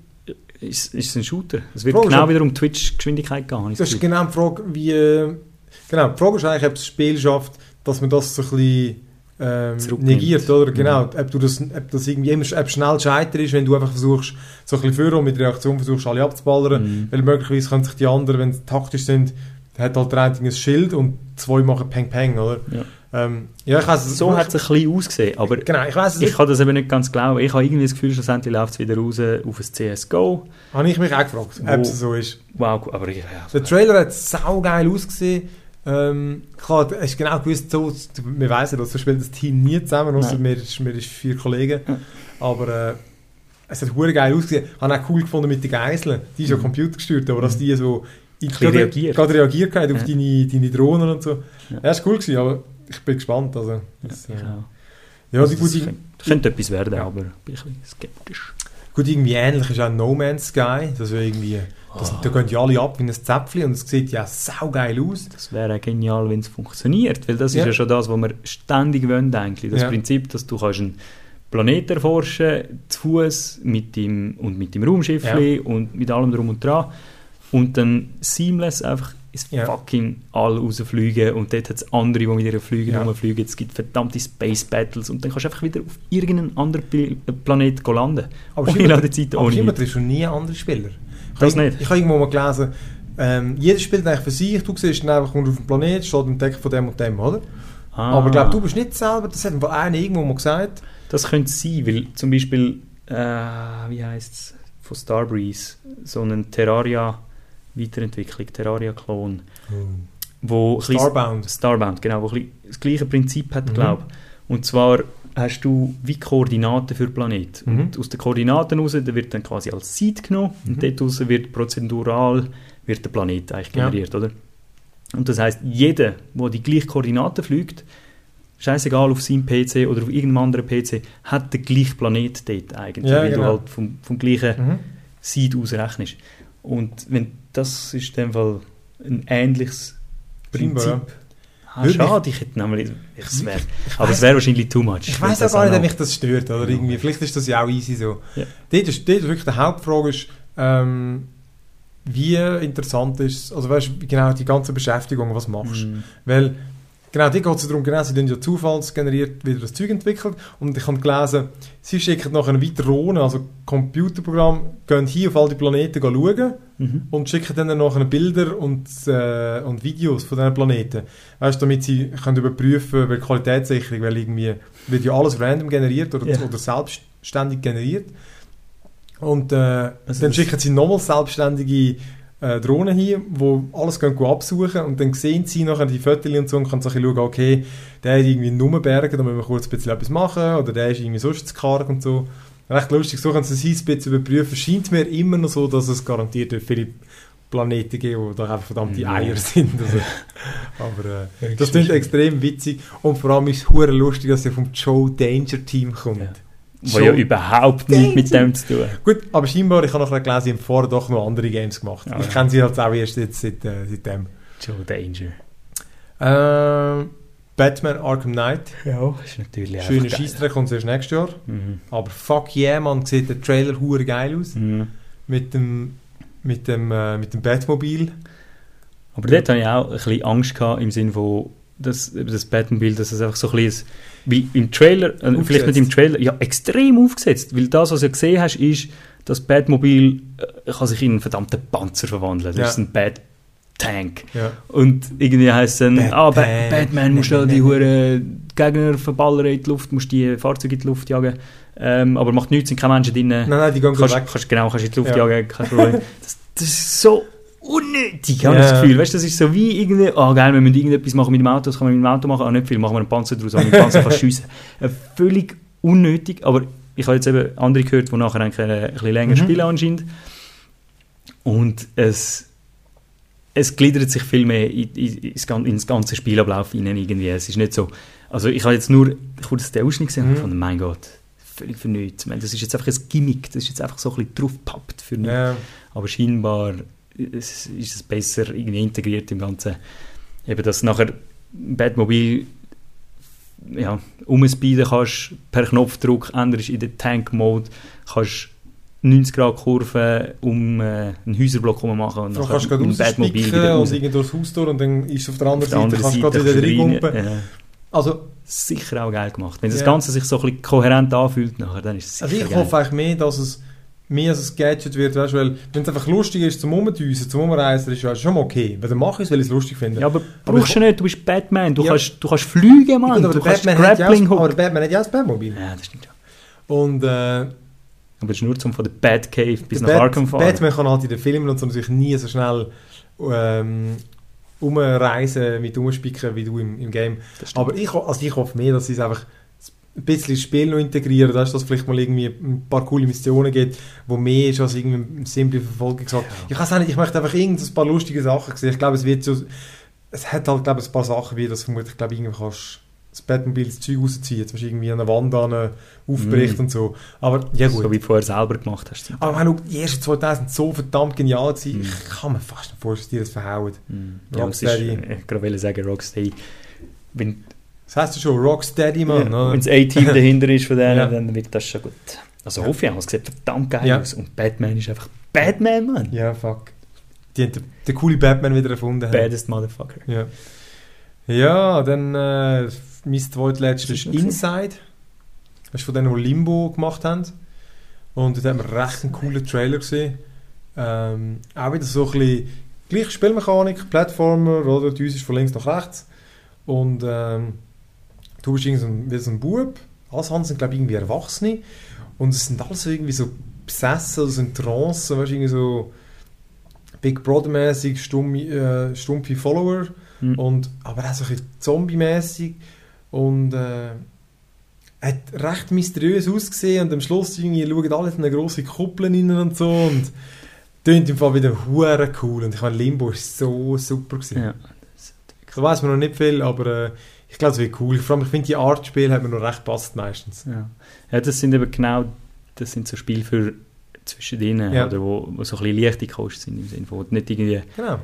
ist, ist es ein Shooter. Es wird Frage genau wieder um Twitch-Geschwindigkeit gehen. Das ist genau die Frage, wie... äh, Genau, die Frage ist eigentlich, ob das Spiel schafft, dass man das so ein bisschen ähm, negiert, oder? Mhm. Genau, ob, du das, ob das irgendwie immer ob schnell scheiter ist, wenn du einfach versuchst, so ein bisschen führen und mit Reaktion versuchst, alle abzuballern, Mhm. weil möglicherweise können sich die anderen, wenn sie taktisch sind, hat halt der ein Schild und zwei machen Peng Peng, oder? Ja. Ähm, ja, ich weiss, So hat es ein bisschen ausgesehen, aber Genau, ich weiss ich kann das eben nicht ganz glauben. Ich habe irgendwie das Gefühl, schlussendlich läuft es wieder raus auf ein CSGO. Habe ich mich auch gefragt, ob es so ist. Wow, aber ich, ja, Der Trailer hat saugeil ausgesehen. Ähm, klar, es ist genau gewusst, so, wir wissen, dass so spielt das Team nie zusammen, außer wir, wir vier Kollegen. Ja. Aber äh, es hat hure geil ausgesehen. Ich habe auch cool gefunden mit den Geiseln. Die ist ja Mhm. computergesteuert, aber dass die so gerade- reagiert. gerade reagiert haben auf Ja. deine, deine Drohnen und so. Ja. Ja, ist cool gewesen, aber ich bin gespannt. Also, das, ja, äh, ich auch. ja, Also die, gut, das könnte, könnte etwas werden, Ja. aber ich bin ein bisschen skeptisch. gut, irgendwie ähnlich ist auch No Man's Sky. Das ist irgendwie, das, da gehen ja alle ab wie ein Zäpfchen und es sieht ja saugeil aus. Das wäre genial, wenn es funktioniert, weil das Ja. ist ja schon das, was wir ständig wollen eigentlich. Das Ja. Prinzip, dass du kannst einen Planeten erforschen, zu Fuß mit dem und mit dem Raumschiffli und mit allem drum und dran und dann seamless einfach ins Ja. fucking All rausfliegen und dort hat es andere, die mit ihren Flügen Ja. rumfliegen. Es gibt verdammte Space Battles und dann kannst du einfach wieder auf irgendeinen anderen Pl Planet landen. Aber ohne Ladezeit, aber ohne nichts. triffst du nie andere Spieler. Ich Das habe- nicht. Ich habe irgendwo mal gelesen, ähm, jeder spielt eigentlich für sich. Du siehst dann einfach, auf den Planet, steht im Deck von dem und dem, oder? Ah. Aber ich glaube, du bist nicht selber, das hat einer irgendwo mal gesagt. Das könnte sein, weil zum Beispiel, äh, wie heißt es, von Starbreeze, so eine Terraria-Weiterentwicklung, Terraria-Klon, wo ein bisschen- Starbound. Starbound, genau, wo das gleiche Prinzip hat, Mhm. glaube ich. Und zwar hast du wie Koordinaten für den Planet. Mhm. Und aus den Koordinaten raus, der wird dann quasi als Seed genommen Mhm. und dort raus wird prozedural wird der Planet eigentlich Ja. generiert, oder? Und das heißt, jeder, der die gleichen Koordinaten fliegt, scheißegal auf seinem PC oder auf irgendeinem anderen PC, hat den gleichen Planet dort eigentlich, Ja, weil genau. du halt vom, vom gleichen Mhm. Seed ausrechnest. Und wenn das ist in dem Fall ein ähnliches Prinzip. ja. Ah, schade, ich hätte nämlich, ich, wär, aber es wäre wahrscheinlich too much. Ich weiß auch gar nicht, ob mich das stört. Oder irgendwie. Vielleicht ist das ja auch easy so. Ja. Dort, ist, dort wirklich die Hauptfrage ist, ähm, wie interessant ist also weißt, genau die ganze Beschäftigung, was machst du? Mm. Weil, genau, die geht es darum, genau, sie haben ja zufallsgeneriert wieder das Zeug entwickelt und ich habe gelesen, sie schicken nachher eine weitere Drohne, also Computerprogramm, gehen hier auf all die Planeten schauen Mhm. und schicken dann nachher Bilder und, äh, und Videos von diesen Planeten. Weißt damit sie können überprüfen, weil Qualitätssicherung, weil irgendwie wird ja alles random generiert oder, Ja. oder selbstständig generiert. Und äh, Also dann schicken sie nochmal selbstständige äh, Drohnen hier, wo alles gehen, gehen absuchen und dann sehen sie nachher die Fotos und so und können so ein bisschen schauen, okay, der ist irgendwie in Nummenbergen, da müssen wir kurz ein bisschen etwas machen oder der ist irgendwie sonst zu karg und so. Recht lustig, so sie es ein bisschen überprüfen. Scheint mir immer noch so, dass es garantiert viele Planeten geben, wo da einfach verdammte Ja. Eier sind. Also, aber äh, das klingt extrem witzig und vor allem ist es hure lustig, dass er vom Joe Danger Team kommt. Ja. Was Schon ja überhaupt nichts mit dem zu tun hat. Gut, aber scheinbar, ich habe noch gelesen, sie haben vorher doch noch andere Games gemacht. Ah, ich ja. kenne sie halt auch erst jetzt seit, äh, seitdem. Joe Danger. Ähm, Batman Arkham Knight. Ja, ist natürlich Schöner. Scheissdreck kommt erst nächstes Jahr. Mhm. Aber fuck yeah, man, sieht der Trailer hure geil aus. Mhm. Mit dem, mit dem, äh, mit dem Batmobil. Aber dort hatte ich auch ein bisschen Angst gehabt, im Sinne von, dass das Batmobile, dass es einfach so ein bisschen, weil im Trailer, äh, vielleicht nicht im Trailer, ja, extrem aufgesetzt, weil das, was du gesehen hast, ist, das Batmobil äh, kann sich in einen verdammten Panzer verwandeln. Das Ja. ist ein Bat-Tank. Ja. Und irgendwie heisst es dann, Batman. ah, ba Batman, musst du die Hure Gegner verballern in die Luft, musst die Fahrzeuge in die Luft jagen. Ähm, aber macht nichts, sind keine Menschen drin. Nein, nein, die gehen kannst, weg. kannst, genau, kannst in die Luft Ja. jagen, kein Problem. das, das ist so unnötig, habe ich Ja. das Gefühl. Weißt, das ist so wie irgendwie, ah geil, wir müssen irgendetwas machen mit dem Auto, das kann man mit dem Auto machen, ah nicht viel, machen wir einen Panzer draus, ah, mit dem Panzer kannst du schiessen. Äh, völlig unnötig, aber ich habe jetzt eben andere gehört, die nachher ein bisschen länger Mhm. spielen anscheinend. Und es, es gliedert sich viel mehr in, in, ins gan- ins ganze Spielablauf hinein irgendwie. Es ist nicht so, also ich habe jetzt nur kurz den Ausschnitt gesehen und Mhm. von mein Gott, völlig für nichts. Ich meine, das ist jetzt einfach ein Gimmick, das ist jetzt einfach so ein bisschen draufgepappt für nichts. Ja. Aber scheinbar ist, es besser irgendwie integriert im Ganzen. Eben, dass nachher Batmobil ja, umspeeden kannst, per Knopfdruck änderst in den Tank-Mode, kannst 90 Grad Kurve um äh, einen Häuserblock herum machen und nachher kannst du gerade Batmobil wieder und raus. irgendwie durchs Haus durch und dann ist es auf der Auf anderen der Seite, anderen kannst du Seite gerade wieder kannst du rein, reingumpen. ja. Also, Sicher auch geil gemacht. Wenn das Ja. Ganze sich so ein bisschen kohärent anfühlt, nachher, dann ist es sicher also ich geil. hoffe eigentlich mehr, dass es mehr als ein Gadget wird, weißt, weil wenn es einfach lustig ist zum Umdüsen, zum Umreisen, ist ja schon mal okay. Weil dann mache ich es, weil ich es lustig finde. ja, aber Aber brauchst du nicht, du bist Batman, du, Ja. kannst, du kannst fliegen, Mann, Gut, aber du kannst Batman hat ja Grappling auch- aber Batman hat ja auch das Batmobil. Ja, das stimmt ja. Und äh, Aber das ist nur zum von der Batcave bis der nach Bat- Arkham fahren. Batman kann halt in den Filmen und natürlich nie so schnell ähm, umreisen mit umspicken wie du im, im Game. Aber ich, also ich hoffe mehr, dass sie es einfach ein bisschen ins Spiel noch integrieren, dass es vielleicht mal irgendwie ein paar coole Missionen gibt, wo mehr ist als irgendwie ein simple Verfolgungsjagd. Ich weiß auch nicht, ich möchte einfach irgendein paar lustige Sachen sehen. Ich glaube, es wird so, es hat halt, glaube ich, ein paar Sachen, wie das vermutlich, glaube ich, irgendwie kannst das Batmobil das Zeug rausziehen, zum Beispiel irgendwie an einer Wand an, aufbricht Mm. und so. Aber, ja gut. So wie du vorher selber gemacht hast. Aber wenn du, die ersten 2000 so verdammt genial gewesen, Mm. ich kann mir fast nicht vorstellen, dass die das verhauen. Mhm. Ja, es ist, Rocksteady. ich gerade sagen, Rocksteady. Wenn, Das heisst du schon, Rocksteady, Mann. ja, wenn das A-Team dahinter ist von denen, Ja. dann wird das schon gut. Also hoffe ich es sieht verdammt geil Ja. aus. Und Batman ist einfach Batman, Mann. Ja, fuck. Die haben den, den coolen Batman wieder erfunden. haben. Baddest Motherfucker. Ja. Ja, dann äh, mein zweitletztes ist? Inside. Das ist von denen, die Limbo gemacht haben. Und da haben wir recht einen coolen Trailer gesehen. Ähm, auch wieder so ein bisschen gleiche Spielmechanik, Plattformer, oder? Du ist von links nach rechts. Und ähm, du bist irgendwie so ein, wie so ein Bub. Alles andere sind, glaube ich, irgendwie Erwachsene. Und es sind alles so irgendwie so besessen, oder so in Trance, weißt, irgendwie so Big Brother-mäßig, stumme, äh, stumpfe Follower. Mhm. Und, aber auch so ein bisschen zombie-mäßig. Und äh, hat recht mysteriös ausgesehen. Und am Schluss irgendwie schauen alle in eine grosse Kuppel rein und so. Und tönt im Fall wieder hure cool. Und ich meine, Limbo ist so super gewesen. Ja. Da weiß man noch nicht viel, aber äh, ich glaube, es wird cool. Vor allem, ich finde, die Art Spiel hat mir noch recht passt meistens. Ja. ja, das sind eben genau, das sind so Spiele für zwischendrin, Ja. oder wo, wo so ein bisschen leichte Kosten sind, im Sinne von, nicht irgendwie Genau.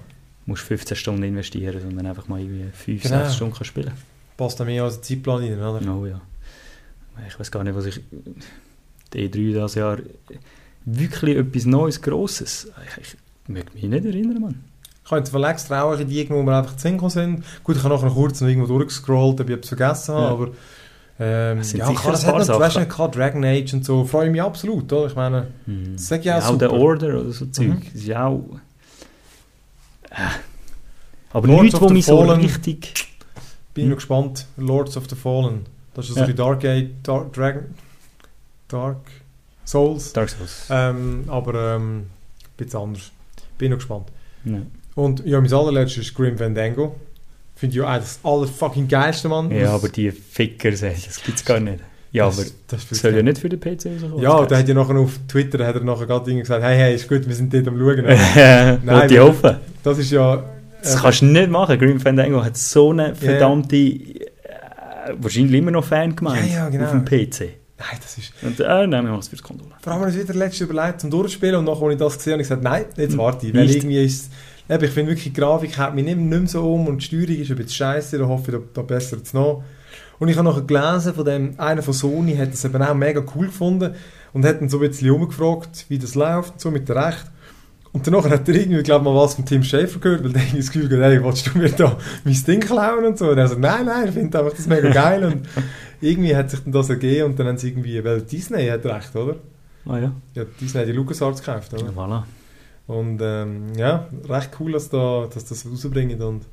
musst 15 Stunden investieren, sondern einfach mal irgendwie 5, Genau. 6 Stunden spielen Passt da mehr als ein Zeitplan rein, oder? Oh ja. Ich weiß gar nicht, was ich. Die E3 dieses Jahr. Wirklich etwas Neues, Grosses. Ich, ich möchte mich nicht erinnern, Mann. Ich habe jetzt von extra auch in die, wo wir einfach zu sind. Gut, ich habe nachher kurz noch irgendwo durchgescrollt, ob ich etwas vergessen habe, Ja. aber ähm, Es sind ja, sicher das hat noch, du weißt Sachen. nicht, gehabt, Dragon Age und so, freue ich mich absolut, oder? Ich meine, Hm. das sage ich auch ja, super. der Order oder so Zeug. Mhm. Das ist ja auch. Äh. Aber Lords nichts, wo mich so richtig. Bin Hm. noch gespannt, Lords of the Fallen. Das ist so Ja. die Dark Age, Dark, Dragon, Dark Souls. Dark Souls. Ähm, aber ähm, ein bisschen anders. Bin noch gespannt. Ja. Und ja, mein allerletztes ist Grim Fandango. Finde ich eigentlich das allerfucking geilste, Mann. ja, Das- aber die Ficker, das gibt es gar nicht. Ja, das, aber das das soll ja nicht für den PC rauskommen. Ja, der hat ja nachher auf Twitter hat er nachher gerade gesagt, hey, hey, ist gut, wir sind dort am schauen. Nein, Wollte ich weil- hoffen. Das ist ja... Das kannst du nicht machen. Grim Fandango hat so eine verdammte, äh, wahrscheinlich immer noch Fangemeinde Ja, ja, genau. auf dem PC. Nein, das ist... Und äh, nein, wir machen es für die Konsole. Vor allem habe ich wieder letztes überlegt zum Durchspielen und nachher, als ich das gesehen habe, ich gesagt, nein, jetzt warte ich. Weil Nicht. irgendwie ist eben, ich finde wirklich, die Grafik haut mich nicht, nicht mehr so um und die Steuerung ist ein bisschen scheiße, da hoffe ich, da, da bessert es noch. Und ich habe nachher gelesen, von dem, einer von Sony hat das eben auch mega cool gefunden und hat dann so ein bisschen umgefragt, wie das läuft, und so mit der Recht. Und danach hat er irgendwie, glaube mal was von Tim Schafer gehört, weil der irgendwie das Gefühl hat, hey, willst du mir da mein Ding klauen und so? Und er sagt, nein, nein, ich finde einfach das mega geil und irgendwie hat sich dann das ergeben und dann haben sie irgendwie, weil Disney hat recht, oder? Ah ja. Ja, Disney hat die LucasArts gekauft, oder? ja voilà. Und ähm, ja, recht cool, dass, da, dass das rausbringen und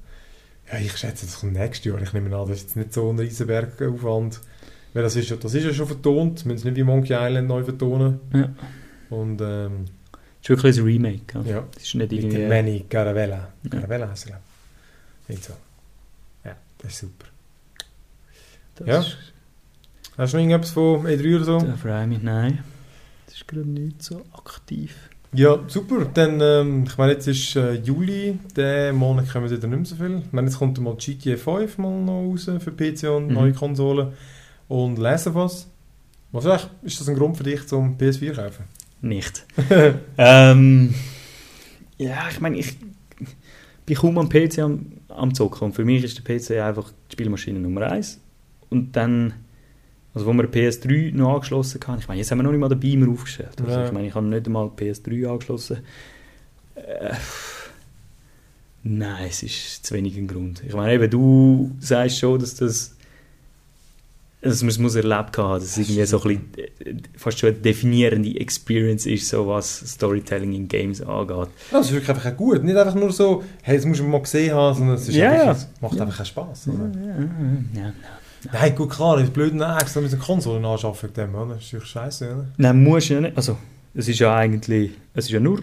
ja, ich schätze, das kommt nächstes Jahr. Ich nehme an, das ist jetzt nicht so ein Riesenbergaufwand. Weil das ist, ja, das ist ja schon vertont, wir müssen es nicht wie Monkey Island neu vertonen. Ja. Und ähm, ist wirklich ein Remake. Ja. ja, Das ist nicht mit irgendwie... Manny Caravella. Ja. Caravella heißt er, glaube so. Ja, das ist super. Das Ja. Ist, Hast du noch irgendetwas von E3 oder so? da freue ich mich. Nein. Das ist gerade nicht so aktiv. Ja, super. Dann, ähm, ich meine, jetzt ist äh, Juli, den Monat kommen wieder nicht mehr so viel. Ich meine, jetzt kommt mal GTA 5 mal noch raus für PC und Mhm. neue Konsolen. Und Last of Us. Was ist, ist das ein Grund für dich, zum PS4 zu kaufen? Nicht. ähm, ja, ich meine, ich bin kaum am PC am, am Zocken. Und für mich ist der PC einfach die Spielmaschine Nummer eins. Und dann, also wo wir eine PS3 noch angeschlossen haben, ich meine, jetzt haben wir noch nicht mal den Beamer aufgestellt. Also Ja. ich meine, ich habe nicht einmal die PS3 angeschlossen. Äh, nein, es ist zu wenig ein Grund. Ich meine, eben, du sagst schon, dass das also man muss erlebt haben, dass es irgendwie so ein bisschen, äh, fast schon eine definierende Experience ist, so was Storytelling in Games angeht. Ja, das ist wirklich einfach gut. Nicht einfach nur so, hey, das muss man mal gesehen haben, sondern es ist Ja, einfach, ja. es macht Ja. einfach Spass. Oder? Ja, ja. Nein, gut, klar, das ist blöd, dann extra mit einer Konsole anschaffen, wegen dem, oder? Das ist natürlich scheiße, oder? Nein, musst du ja nicht. Also, es ist ja eigentlich, es ist ja nur,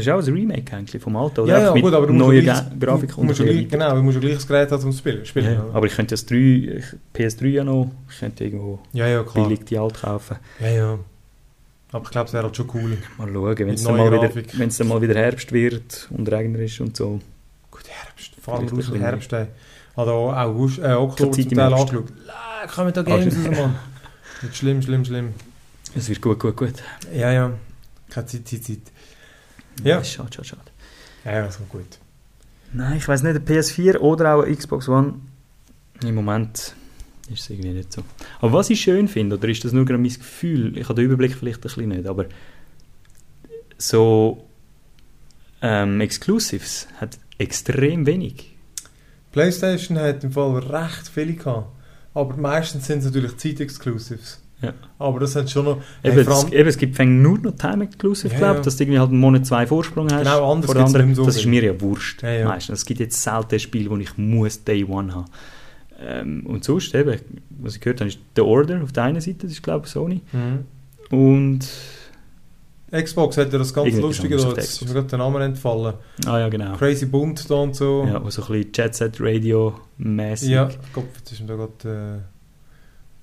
es ist auch ein Remake eigentlich vom alten, oder? Ja, ja, mit gut, aber du musst ja gleich- Ga- Grafik du musst ein gleich, Genau, du musst ja gleich das Gerät haben zum Spielen. spielen Ja, aber ich könnte das 3, ich- PS3 ja noch, ich könnte irgendwo ja, ja, klar. billig die alt kaufen. Ja, ja. Aber ich glaube, es wäre halt schon cool. Mal schauen, wenn es dann, dann mal wieder Herbst wird und regnerisch und so. Gut, Herbst. Fahren wir Vielleicht raus Herbst. ey. Auch August, äh, Oktober zum Teil angeschaut. Ah, kommen da Ah, Games raus, Mann. Schlimm, schlimm, schlimm. Es wird gut, gut, gut. Ja, ja. Keine Zeit, Zeit, Zeit. Ja. Schade, schade, schade. Ja, ja, kommt gut. Nein, ich weiß nicht, eine PS4 oder auch eine Xbox One. Im Moment ist es irgendwie nicht so. Aber was ich schön finde, oder ist das nur gerade mein Gefühl, ich habe den Überblick vielleicht ein bisschen nicht, aber so ähm, Exclusives hat extrem wenig. PlayStation hat im Fall recht viele gehabt. Aber meistens sind es natürlich Zeit-Exclusives. Ja. Aber das hat schon noch... Eben, Hey, es, eben, es gibt fängt nur noch Time Exclusive, Ja, glaube ja. dass du irgendwie halt einen Monat, zwei Vorsprung hast. Genau, anders vor anderen. so Das ist mir ja wurscht. Ja, ja. Meistens. Es gibt jetzt selten ein Spiel, wo ich muss Day One haben. Ähm, und sonst eben, was ich gehört habe, ist The Order auf der einen Seite, das ist glaube ich Sony. Mhm. Und, Xbox hat ja das ganz Irgendetwas Lustige, da, ist mir gerade der Name entfallen. ah ja genau. Crazy Bunt da und so. Ja, wo so ein bisschen Jet Set Radio mäßig. Ja, Gott, jetzt ist mir da gerade... Äh,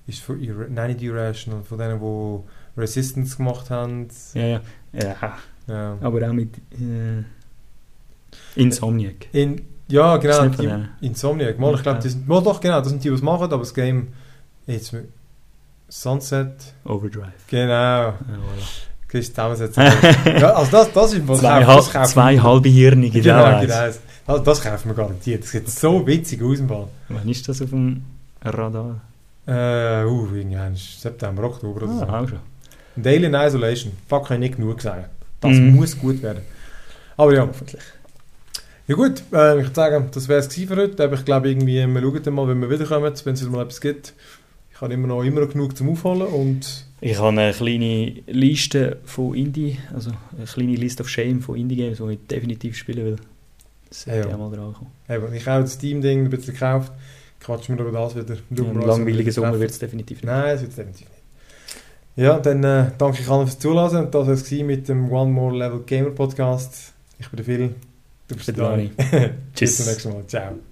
ist von Ira nein, nicht Irrational, von denen, die Resistance gemacht haben. ja, ja. ja. Ja. Aber auch mit äh, Insomniac. In, ja, genau, die. Insomniac. Mal, ich glaube, sind... Mal doch, genau, das sind die, die es machen, aber das Game... Jetzt... Sunset... Overdrive. Genau. Ja, voilà. Du zusammensetzen. ja, also das, das ist was Zwei, das kaufen- zwei halbe Hirnige, Genau, da genau. Das, das kaufen wir garantiert. Das sieht so witzig aus im Fall. Wann ist das auf dem Radar? Äh, uh, irgendwann September, Oktober oder so. Ah, auch schon. Und Alien Isolation. Fuck, kann ich nicht genug sagen. Das Mhm. muss gut werden. Aber ja. Hoffentlich. Ja gut, äh, ich würde sagen, das wäre es für heute. Aber ich glaube irgendwie, wir schauen dann mal, wenn wir wiederkommen, wenn es mal etwas gibt. Ich habe immer noch, immer noch genug zum Aufholen und Ich habe eine kleine Liste von Indie, also eine kleine List of Shame von Indie-Games, die ich definitiv spielen will. Das Ja, sollte ja. auch mal dran kommen. eben, ich habe das Steam-Ding ein bisschen gekauft. Quatschen wir über das wieder. Schauen wir Ein langweiliger Sommer wird es definitiv nicht. Nein, das wird es definitiv nicht. Ja, dann äh, danke ich allen fürs Zuhören. Und das war es mit dem One More Level Gamer Podcast. Ich bin der Phil. Du bist der Dani. Dani. Bis zum Tschüss. nächsten Mal. Ciao.